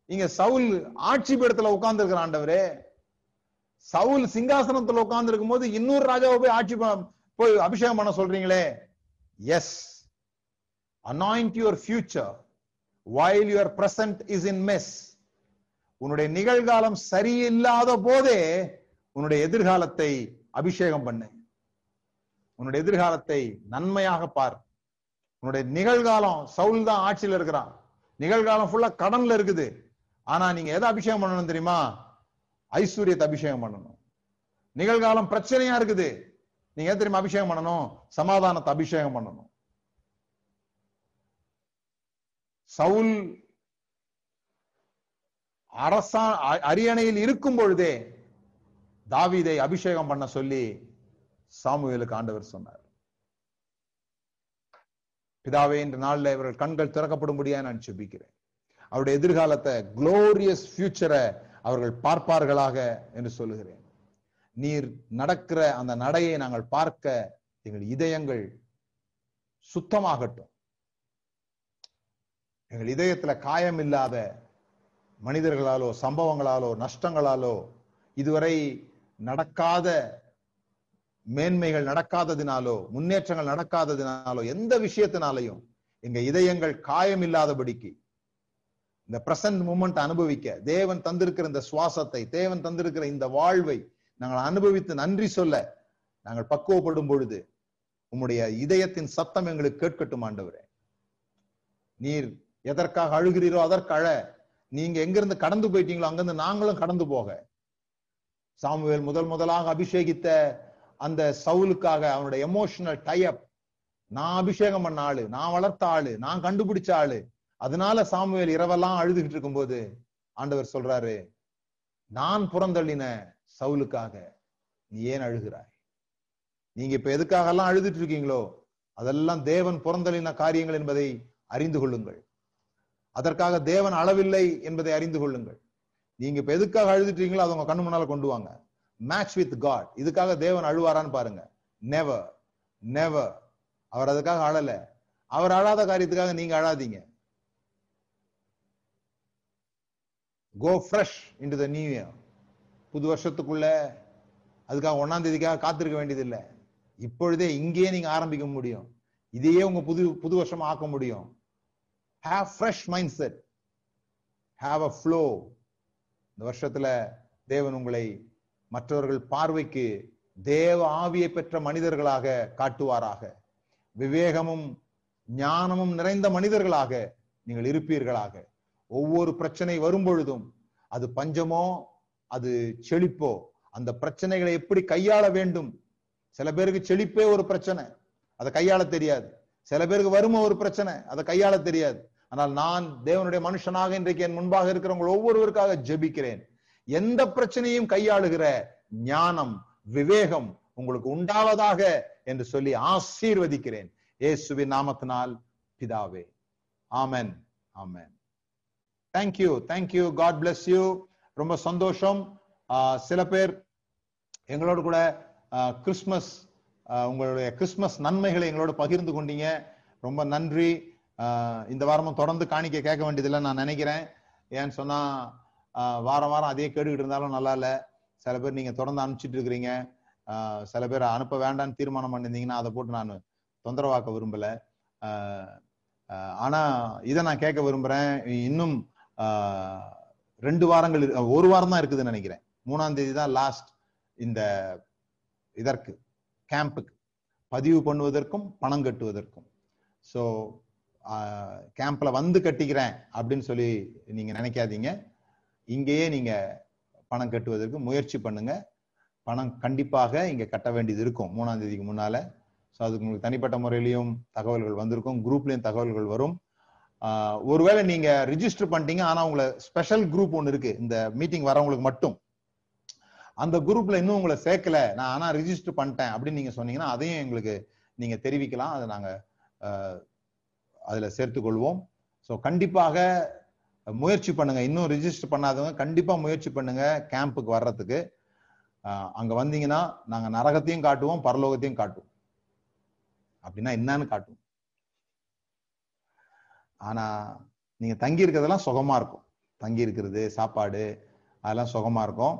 இங்க சவுல் ஆட்சி பீடத்துல உட்கார்ந்து இருக்கிற ஆண்டவரே சவுல் சிங்காசனத்துல உட்கார்ந்து இருக்கும் போது இன்னொரு ராஜாவை போய் ஆட்சி போய் அபிஷேகம் பண்ண சொல்றீங்களே? Yes anoint your future while your present is in mess உன்னுடைய நிகழ்காலம் சரியில்லாத போதே உன்னுடைய எதிர்காலத்தை அபிஷேகம் பண்ணு. உன்னுடைய எதிர்காலத்தை நன்மையாக பார். உன்னுடைய நிகழ்காலம் சவுல் தான் ஆட்சியில இருக்கிறான். நிகழ்காலம் ஃபுல்லா கடன்ல இருக்குது. ஆனா நீங்க எதை அபிஷேகம் பண்ணணும் தெரியுமா? ஐஸ்வர்யத்தை அபிஷேகம் பண்ணணும். நிகழ்காலம் பிரச்சனையா இருக்குது. நீங்க எது தெரியுமா அபிஷேகம் பண்ணணும்? சமாதானத்தை அபிஷேகம் பண்ணணும். சவுல் அரசா அ- அரியணையில் இருக்கும் பொழுதே தாவீதை அபிஷேகம் பண்ண சொல்லி சாமுவேலுக்கு ஆண்டவர் சொன்னார். பிதாவே இந்த நாள்ல இவர்கள் கண்கள் திறக்கப்படும்படியா நான் செபிக்கிறேன் அவருடைய எதிர்காலத்தை குளோரியஸ் ஃபியூச்சரை அவர்கள் பார்ப்பார்களாக என்று சொல்லுகிறேன். நீர் நடக்கிற அந்த நடையை நாங்கள் பார்க்க எங்கள் இதயங்கள் சுத்தமாகட்டும். எங்கள் இதயத்துல காயம் இல்லாத மனிதர்களாலோ சம்பவங்களாலோ நஷ்டங்களாலோ இதுவரை நடக்காத மேன்மைகள் நடக்காததினாலோ முன்னேற்றங்கள் நடக்காததினாலோ எந்த விஷயத்தினாலையும் எங்க இதயங்கள் காயம் இல்லாதபடிக்கு இந்த பிரசன்ட் மூமெண்ட் அனுபவிக்க தேவன் தந்திருக்கிற இந்த சுவாசத்தை தேவன் தந்திருக்கிற இந்த வாழ்வை நாங்கள் அனுபவித்து நன்றி சொல்ல நாங்கள் பக்குவப்படும் பொழுது உம்முடைய இதயத்தின் சத்தம் எங்களுக்கு கேட்கட்டும் ஆண்டவரே. நீர் எதற்காக அழுகிறீரோ அதற்கு அழ நீங்க எங்கிருந்து கடந்து போயிட்டீங்களோ அங்கிருந்து நாங்களும் கடந்து போக. சாமுவேல் முதல் முதலாக அபிஷேகித்த அந்த சவுலுக்காக அவனுடைய எமோஷனல் டைப் நான் அபிஷேகம் பண்ண ஆளு நான் வளர்த்த ஆளு நான் கண்டுபிடிச்ச ஆளு. அதனால சாமுவேல் இரவெல்லாம் அழுதுகிட்டு இருக்கும்போது ஆண்டவர் சொல்றாரு நான் புறந்தள்ளின சவுலுக்காக நீ ஏன் அழுகிறாய்? நீங்க இப்ப எதுக்காக எல்லாம் அழுதுட்டு இருக்கீங்களோ அதெல்லாம் தேவன் புறந்தள்ளின காரியங்கள் என்பதை அறிந்து கொள்ளுங்கள். அதற்காக தேவன் அளவில்லை என்பதை அறிந்து கொள்ளுங்கள். நீங்க இப்ப எதுக்காக அழுதுட்டீங்களோ அதை உங்க கண்ணு முன்னால கொண்டு வாங்க. மேட்ச் வித் காட் இதுக்காக தேவன் அழுவாரான்னு பாருங்க. நெவர் நெவர் அவர் அதுக்காக அழல. அவர் அழாத காரியத்துக்காக நீங்க அழாதீங்க. Go fresh into the new year புது வருஷத்துக்குள்ள அதுக்காக ஒன்னாம் தேதிக்காக காத்திருக்க வேண்டியதில்லை. இப்பொழுதே இங்கேயே நீங்க ஆரம்பிக்க முடியும். இதையே உங்க புது புது வருஷமா ஆக்க முடியும். Have fresh mindset have a flow இந்த வருஷத்துல தேவன் உங்களை மற்றவர்கள் பார்வைக்கு தேவ ஆவியை பெற்ற மனிதர்களாக காட்டுவாராக. விவேகமும் ஞானமும் நிறைந்த மனிதர்களாக நீங்கள் இருப்பீர்களாக. ஒவ்வொரு பிரச்சனை வரும் பொழுதும் அது பஞ்சமோ அது செழிப்போ அந்த பிரச்சனைகளை எப்படி கையாள வேண்டும்? சில பேருக்கு செழிப்பே ஒரு பிரச்சனை. அதை கையாள தெரியாது. சில பேருக்கு வறுமை ஒரு பிரச்சனை அதை கையாள தெரியாது. ஆனால் நான் தேவனுடைய மனுஷனாக இன்றைக்கு என் முன்பாக இருக்கிறவங்க ஒவ்வொருவருக்காக ஜெபிக்கிறேன். எந்த பிரச்சனையும் கையாளுகிற ஞானம் விவேகம் உங்களுக்கு உண்டாவதாக என்று சொல்லி ஆசீர்வதிக்கிறேன். ஏசுவின் நாமத்தினால் பிதாவே. ஆமன். Amen. Thank you thank you God bless you ரொம்ப சந்தோஷம். ஆஹ் சில பேர் எங்களோட கூட கிறிஸ்மஸ் உங்களுடைய கிறிஸ்மஸ் நன்மைகளை எங்களோட பகிர்ந்து கொண்டீங்க. ரொம்ப நன்றி. இந்த வாரமும் தொடர்ந்து காணிக்க கேட்க வேண்டியதில்லை நான் நினைக்கிறேன். ஏன்னு சொன்னா வாரம் வாரம் அதே கேட்டுக்கிட்டு இருந்தாலும் நல்லா இல்லை. சில பேர் நீங்க தொடர்ந்து அனுப்பிச்சிட்டு இருக்கிறீங்க. சில பேர் அனுப்ப வேண்டாம்னு தீர்மானம் பண்ணியிருந்தீங்கன்னா அதை போட்டு நான் தொந்தரவாக்க விரும்பல. ஆனா இதை நான் கேட்க விரும்புறேன். இன்னும் ரெண்டு வாரங்கள் ஒரு வாரம் தான் இருக்குதுன்னு நினைக்கிறேன். மூணாம் தேதி தான் லாஸ்ட் இந்த இதற்கு. கேம்புக்கு பதிவு பண்ணுவதற்கும் பணம் கட்டுவதற்கும். ஸோ கேம்ப்ல வந்து கட்டிக்கிறேன் அப்படின்னு சொல்லி நீங்க நினைக்காதீங்க. இங்கேயே நீங்க பணம் கட்டுவதற்கு முயற்சி பண்ணுங்க. பணம் கண்டிப்பாக இங்க கட்ட வேண்டியது இருக்கும் மூணாம் தேதிக்கு முன்னால. ஸோ அதுக்கு உங்களுக்கு தனிப்பட்ட முறையிலையும் தகவல்கள் வந்திருக்கும். குரூப்லேயும் தகவல்கள் வரும். ஒருவேளை நீங்க ரிஜிஸ்டர் பண்ணிட்டீங்க ஆனா உங்களை ஸ்பெஷல் குரூப் ஒன்று இருக்கு. இந்த மீட்டிங் வரவங்களுக்கு மட்டும். அந்த குரூப்ல இன்னும் உங்களை சேர்க்கல. நான் ஆனா ரிஜிஸ்டர் பண்ணிட்டேன் அப்படின்னு நீங்க சொன்னீங்கன்னா அதையும் எங்களுக்கு நீங்க தெரிவிக்கலாம். அதை நாங்க அதுல சேர்த்துக் கொள்வோம் ஸோ கண்டிப்பாக முயற்சி பண்ணுங்க. இன்னும் ரிஜிஸ்டர் பண்ணாதவங்க கண்டிப்பா முயற்சி பண்ணுங்க கேம்புக்கு வர்றதுக்கு. அங்க வந்தீங்கன்னா நாங்க நரகத்தையும் காட்டுவோம் பரலோகத்தையும் காட்டுவோம். அப்படின்னா என்னன்னு காட்டுவோம். ஆனா நீங்க தங்கி இருக்கிறதெல்லாம் சுகமா இருக்கும். தங்கி இருக்கிறது சாப்பாடு அதெல்லாம் சுகமா இருக்கும்.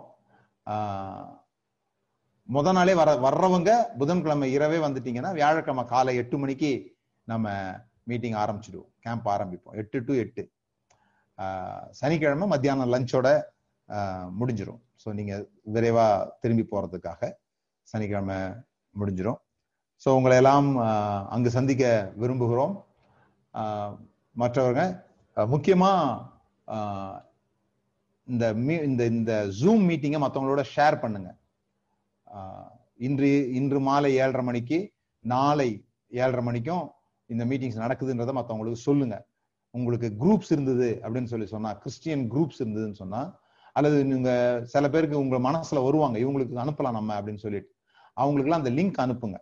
முத நாளே வர வர்றவங்க புதன்கிழமை இரவே வந்துட்டீங்கன்னா வியாழக்கிழமை காலை எட்டு மணிக்கு நம்ம மீட்டிங் ஆரம்பிச்சிடுவோம். கேம்ப் ஆரம்பிப்போம். எட்டு டு எட்டு. சனிக்கிழமை மத்தியானம் லஞ்சோட முடிஞ்சிடும் ஸோ நீங்க விரைவா திரும்பி போறதுக்காக சனிக்கிழமை முடிஞ்சிடும் ஸோ உங்களை எல்லாம் அங்கு சந்திக்க விரும்புகிறோம். மற்றவர்கள் மற்றவங்க முக்கியமா இந்த மீ- இந்த இந்த ஜூம் மீட்டிங்கை மற்றவங்களோட ஷேர் பண்ணுங்க. இன்று இன்று மாலை ஏழரை மணிக்கு நாளை ஏழரை மணிக்கும் இந்த மீட்டிங்ஸ் நடக்குதுன்றதை மற்றவங்களுக்கு சொல்லுங்க. உங்களுக்கு குரூப்ஸ் இருந்தது அப்படின்னு சொல்லி சொன்னா கிறிஸ்டியன் குரூப்ஸ் இருந்ததுன்னு சொன்னா அல்லது நீங்க சில பேருக்கு உங்க மனசுல வருவாங்க இவங்களுக்கு அனுப்பலாம் நம்ம அப்படின்னு சொல்லிட்டு அவங்களுக்குலாம் அந்த லிங்க் அனுப்புங்க.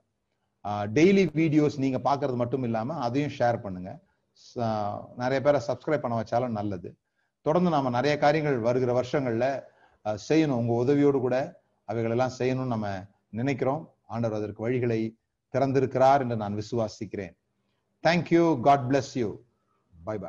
டெய்லி வீடியோஸ் நீங்க பாக்குறது மட்டும் இல்லாம அதையும் ஷேர் பண்ணுங்க. நிறைய பேரை சப்ஸ்கிரைப் பண்ண வச்சாலும் நல்லது. தொடர்ந்து நாம நிறைய காரியங்கள் வருகிற வருஷங்கள்ல செய்யணும். உங்க உதவியோடு கூட அவைகள் எல்லாம் செய்யணும்னு நம்ம நினைக்கிறோம். ஆண்டவர் அதற்கு வழிகளை திறந்திருக்கிறார் என்று நான் விசுவாசிக்கிறேன். Thank you God bless you bye bye